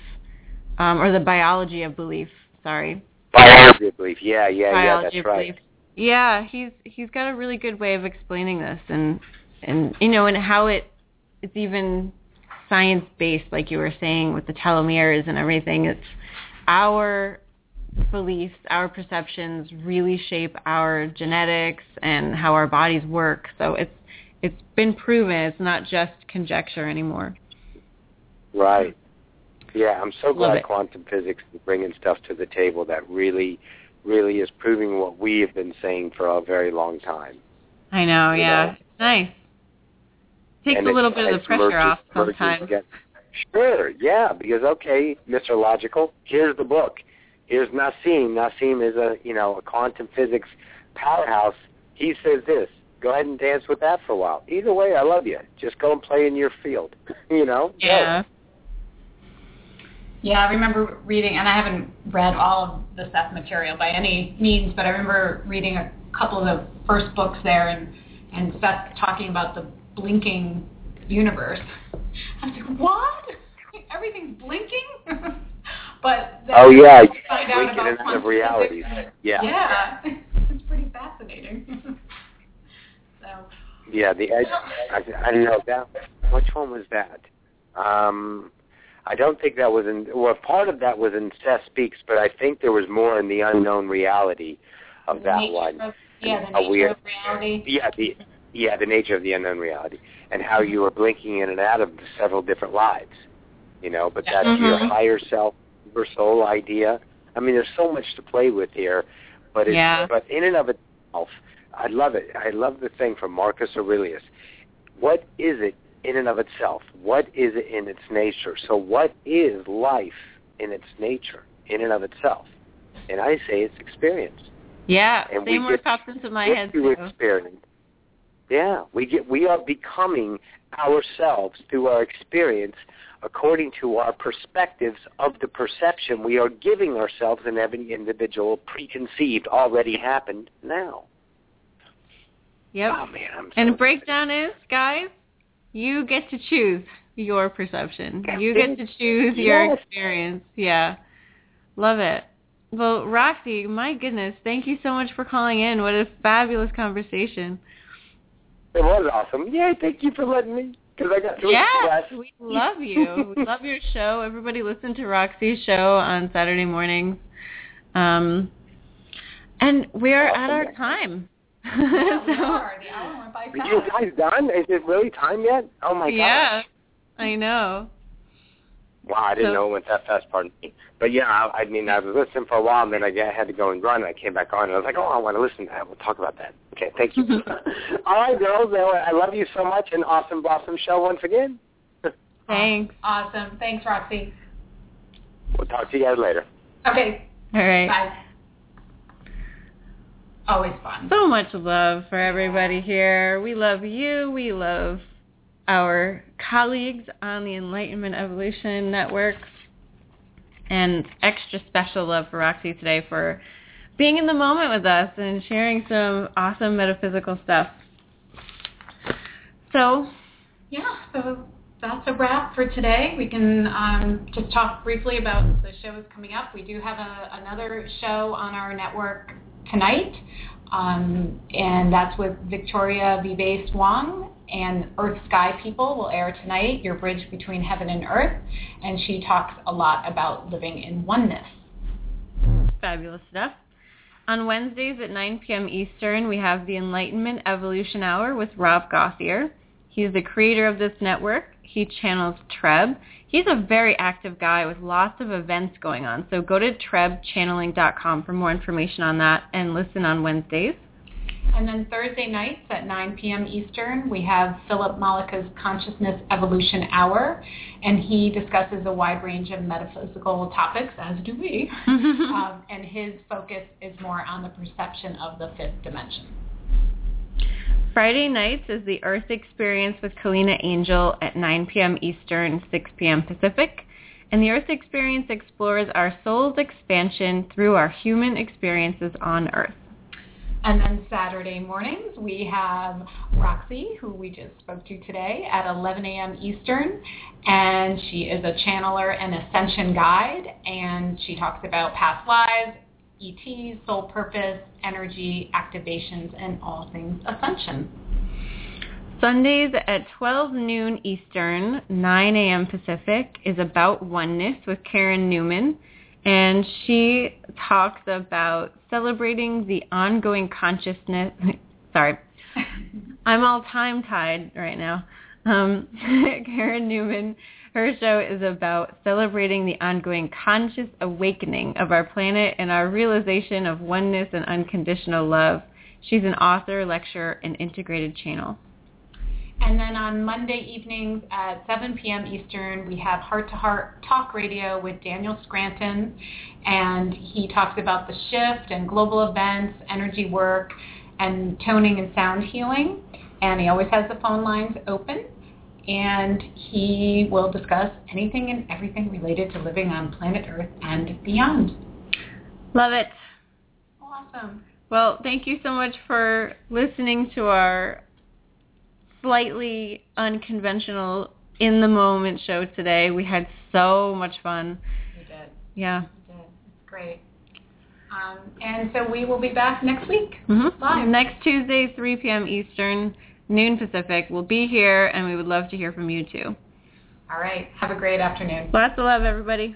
um, or the Biology of Belief. Sorry. Biology of belief. Yeah, yeah, yeah. That's of right. Belief. Yeah, he's he's got a really good way of explaining this, and and you know, and how it it's even science based, like you were saying with the telomeres and everything. It's our beliefs, our perceptions really shape our genetics and how our bodies work. So it's it's been proven. It's not just conjecture anymore. Right. Yeah, I'm so glad quantum physics is bringing stuff to the table that really, really is proving what we have been saying for a very long time. I know. You Yeah, know. nice. Takes And a little it's- bit of the pressure merging- off sometimes. Sure, yeah, because okay, Mr. Logical, here's the book. Here's Nassim. Nassim is a you know a quantum physics powerhouse. He says this. Go ahead and dance with that for a while. Either way, I love you. Just go and play in your field. you know. Go. Yeah. Yeah, I remember reading, and I haven't read all of the Seth material by any means, but I remember reading a couple of the first books there, and and Seth talking about the blinking universe. I was like, what? everything's blinking. but then Oh yeah, find out blinking about and out of quantum realities. physics. Yeah. Yeah, it's pretty fascinating. so Yeah, the edge. I, I don't know that. Which one was that? Um, I don't think that was in. Well, part of that was in Seth Speaks, but I think there was more in the unknown reality of the that one. Of, yeah, the nature weird- of reality. Yeah, the yeah the nature of the unknown reality and how you were blinking in and out of several different lives. You know, but that's your Mhm. higher self, your soul idea. I mean, there's so much to play with here, but it's, Yeah. but in and of itself, I love it. I love the thing from Marcus Aurelius. What is it in and of itself? What is it in its nature? So, what is life in its nature, in and of itself? And I say it's experience. Yeah, And same word pops into my head too. experience. Yeah, we get we are becoming ourselves through our experience according to our perspectives of the perception we are giving ourselves in every individual preconceived already happened now. Yep. Oh man, I'm so And the breakdown is, guys, you get to choose your perception. You get to choose your Yes. experience. Yeah. Love it. Well, Roxy, my goodness, thank you so much for calling in. What a fabulous conversation. It was awesome. Yeah, thank you for letting me because I got to Yes, express. we love you. we love your show. Everybody listen to Roxy's show on Saturday mornings. Um, and we're at our time. Yeah, we So- are. The hour went by Are you guys done? Is it really time yet? Oh my god. yeah. I know. Wow, I didn't So- know it went that fast. Pardon me. But yeah, I, I mean, I was listening for a while, and then I got- had to go and run, and I came back on, and I was like, oh, I want to listen to that. We'll talk about that. Okay, thank you. All right, girls, uh, I love you so much, and awesome, awesome show once again. Thanks. Awesome. Thanks, Roxy. We'll talk to you guys later. Okay. All right. Bye. Always fun. So much love for everybody here. We love you. We love our colleagues on the Enlightenment Evolution Network. And extra special love for Roxy today for being in the moment with us and sharing some awesome metaphysical stuff. So, Yeah, so that's a wrap for today. We can um, just talk briefly about the shows coming up. We do have a, another show on our network tonight, um, and that's with Victoria Vive Wong and Earth Sky People will air tonight, Your Bridge Between Heaven and Earth, and she talks a lot about living in oneness. fabulous stuff. On Wednesdays at 9 p.m. Eastern, we have the Enlightenment Evolution Hour with Rob Gauthier. He's the creator of this network. He channels Treb. He's a very active guy with lots of events going on. So go to trebchanneling.com for more information on that and listen on Wednesdays. And then Thursday nights at 9 p.m. Eastern, we have Philip Malika's Consciousness Evolution Hour, and he discusses a wide range of metaphysical topics, as do we. um, and his focus is more on the perception of the fifth dimension. Friday nights is the Earth Experience with Kalina Angel at 9 p.m. Eastern, 6 p.m. Pacific. And the Earth Experience explores our soul's expansion through our human experiences on Earth. And then Saturday mornings, we have Roxy, who we just spoke to today, at 11 a.m. Eastern. And she is a channeler and ascension guide, and she talks about past lives, ETs, soul purpose, energy, activations, and all things ascension. Sundays at 12 noon Eastern, 9 a.m. Pacific is About Oneness with Karen Newman. And she talks about celebrating the ongoing consciousness. Sorry, I'm all time tied right now. Um, Karen Newman, her show is about celebrating the ongoing conscious awakening of our planet and our realization of oneness and unconditional love. She's an author, lecturer, and integrated channel. And then on Monday evenings at 7 p.m. Eastern, we have Heart to Heart Talk Radio with Daniel Scranton. And he talks about the shift and global events, energy work, and toning and sound healing. And he always has the phone lines open. And he will discuss anything and everything related to living on planet Earth and beyond. Love it. Awesome. Well, thank you so much for listening to our slightly unconventional in the moment show today. We had so much fun. We did. Yeah. You did. It's great. Um, and so we will be back next week. Mm-hmm. Live. Next Tuesday, 3 p.m. Eastern, noon Pacific. We'll be here, and we would love to hear from you too. All right. Have a great afternoon. Lots of love, everybody.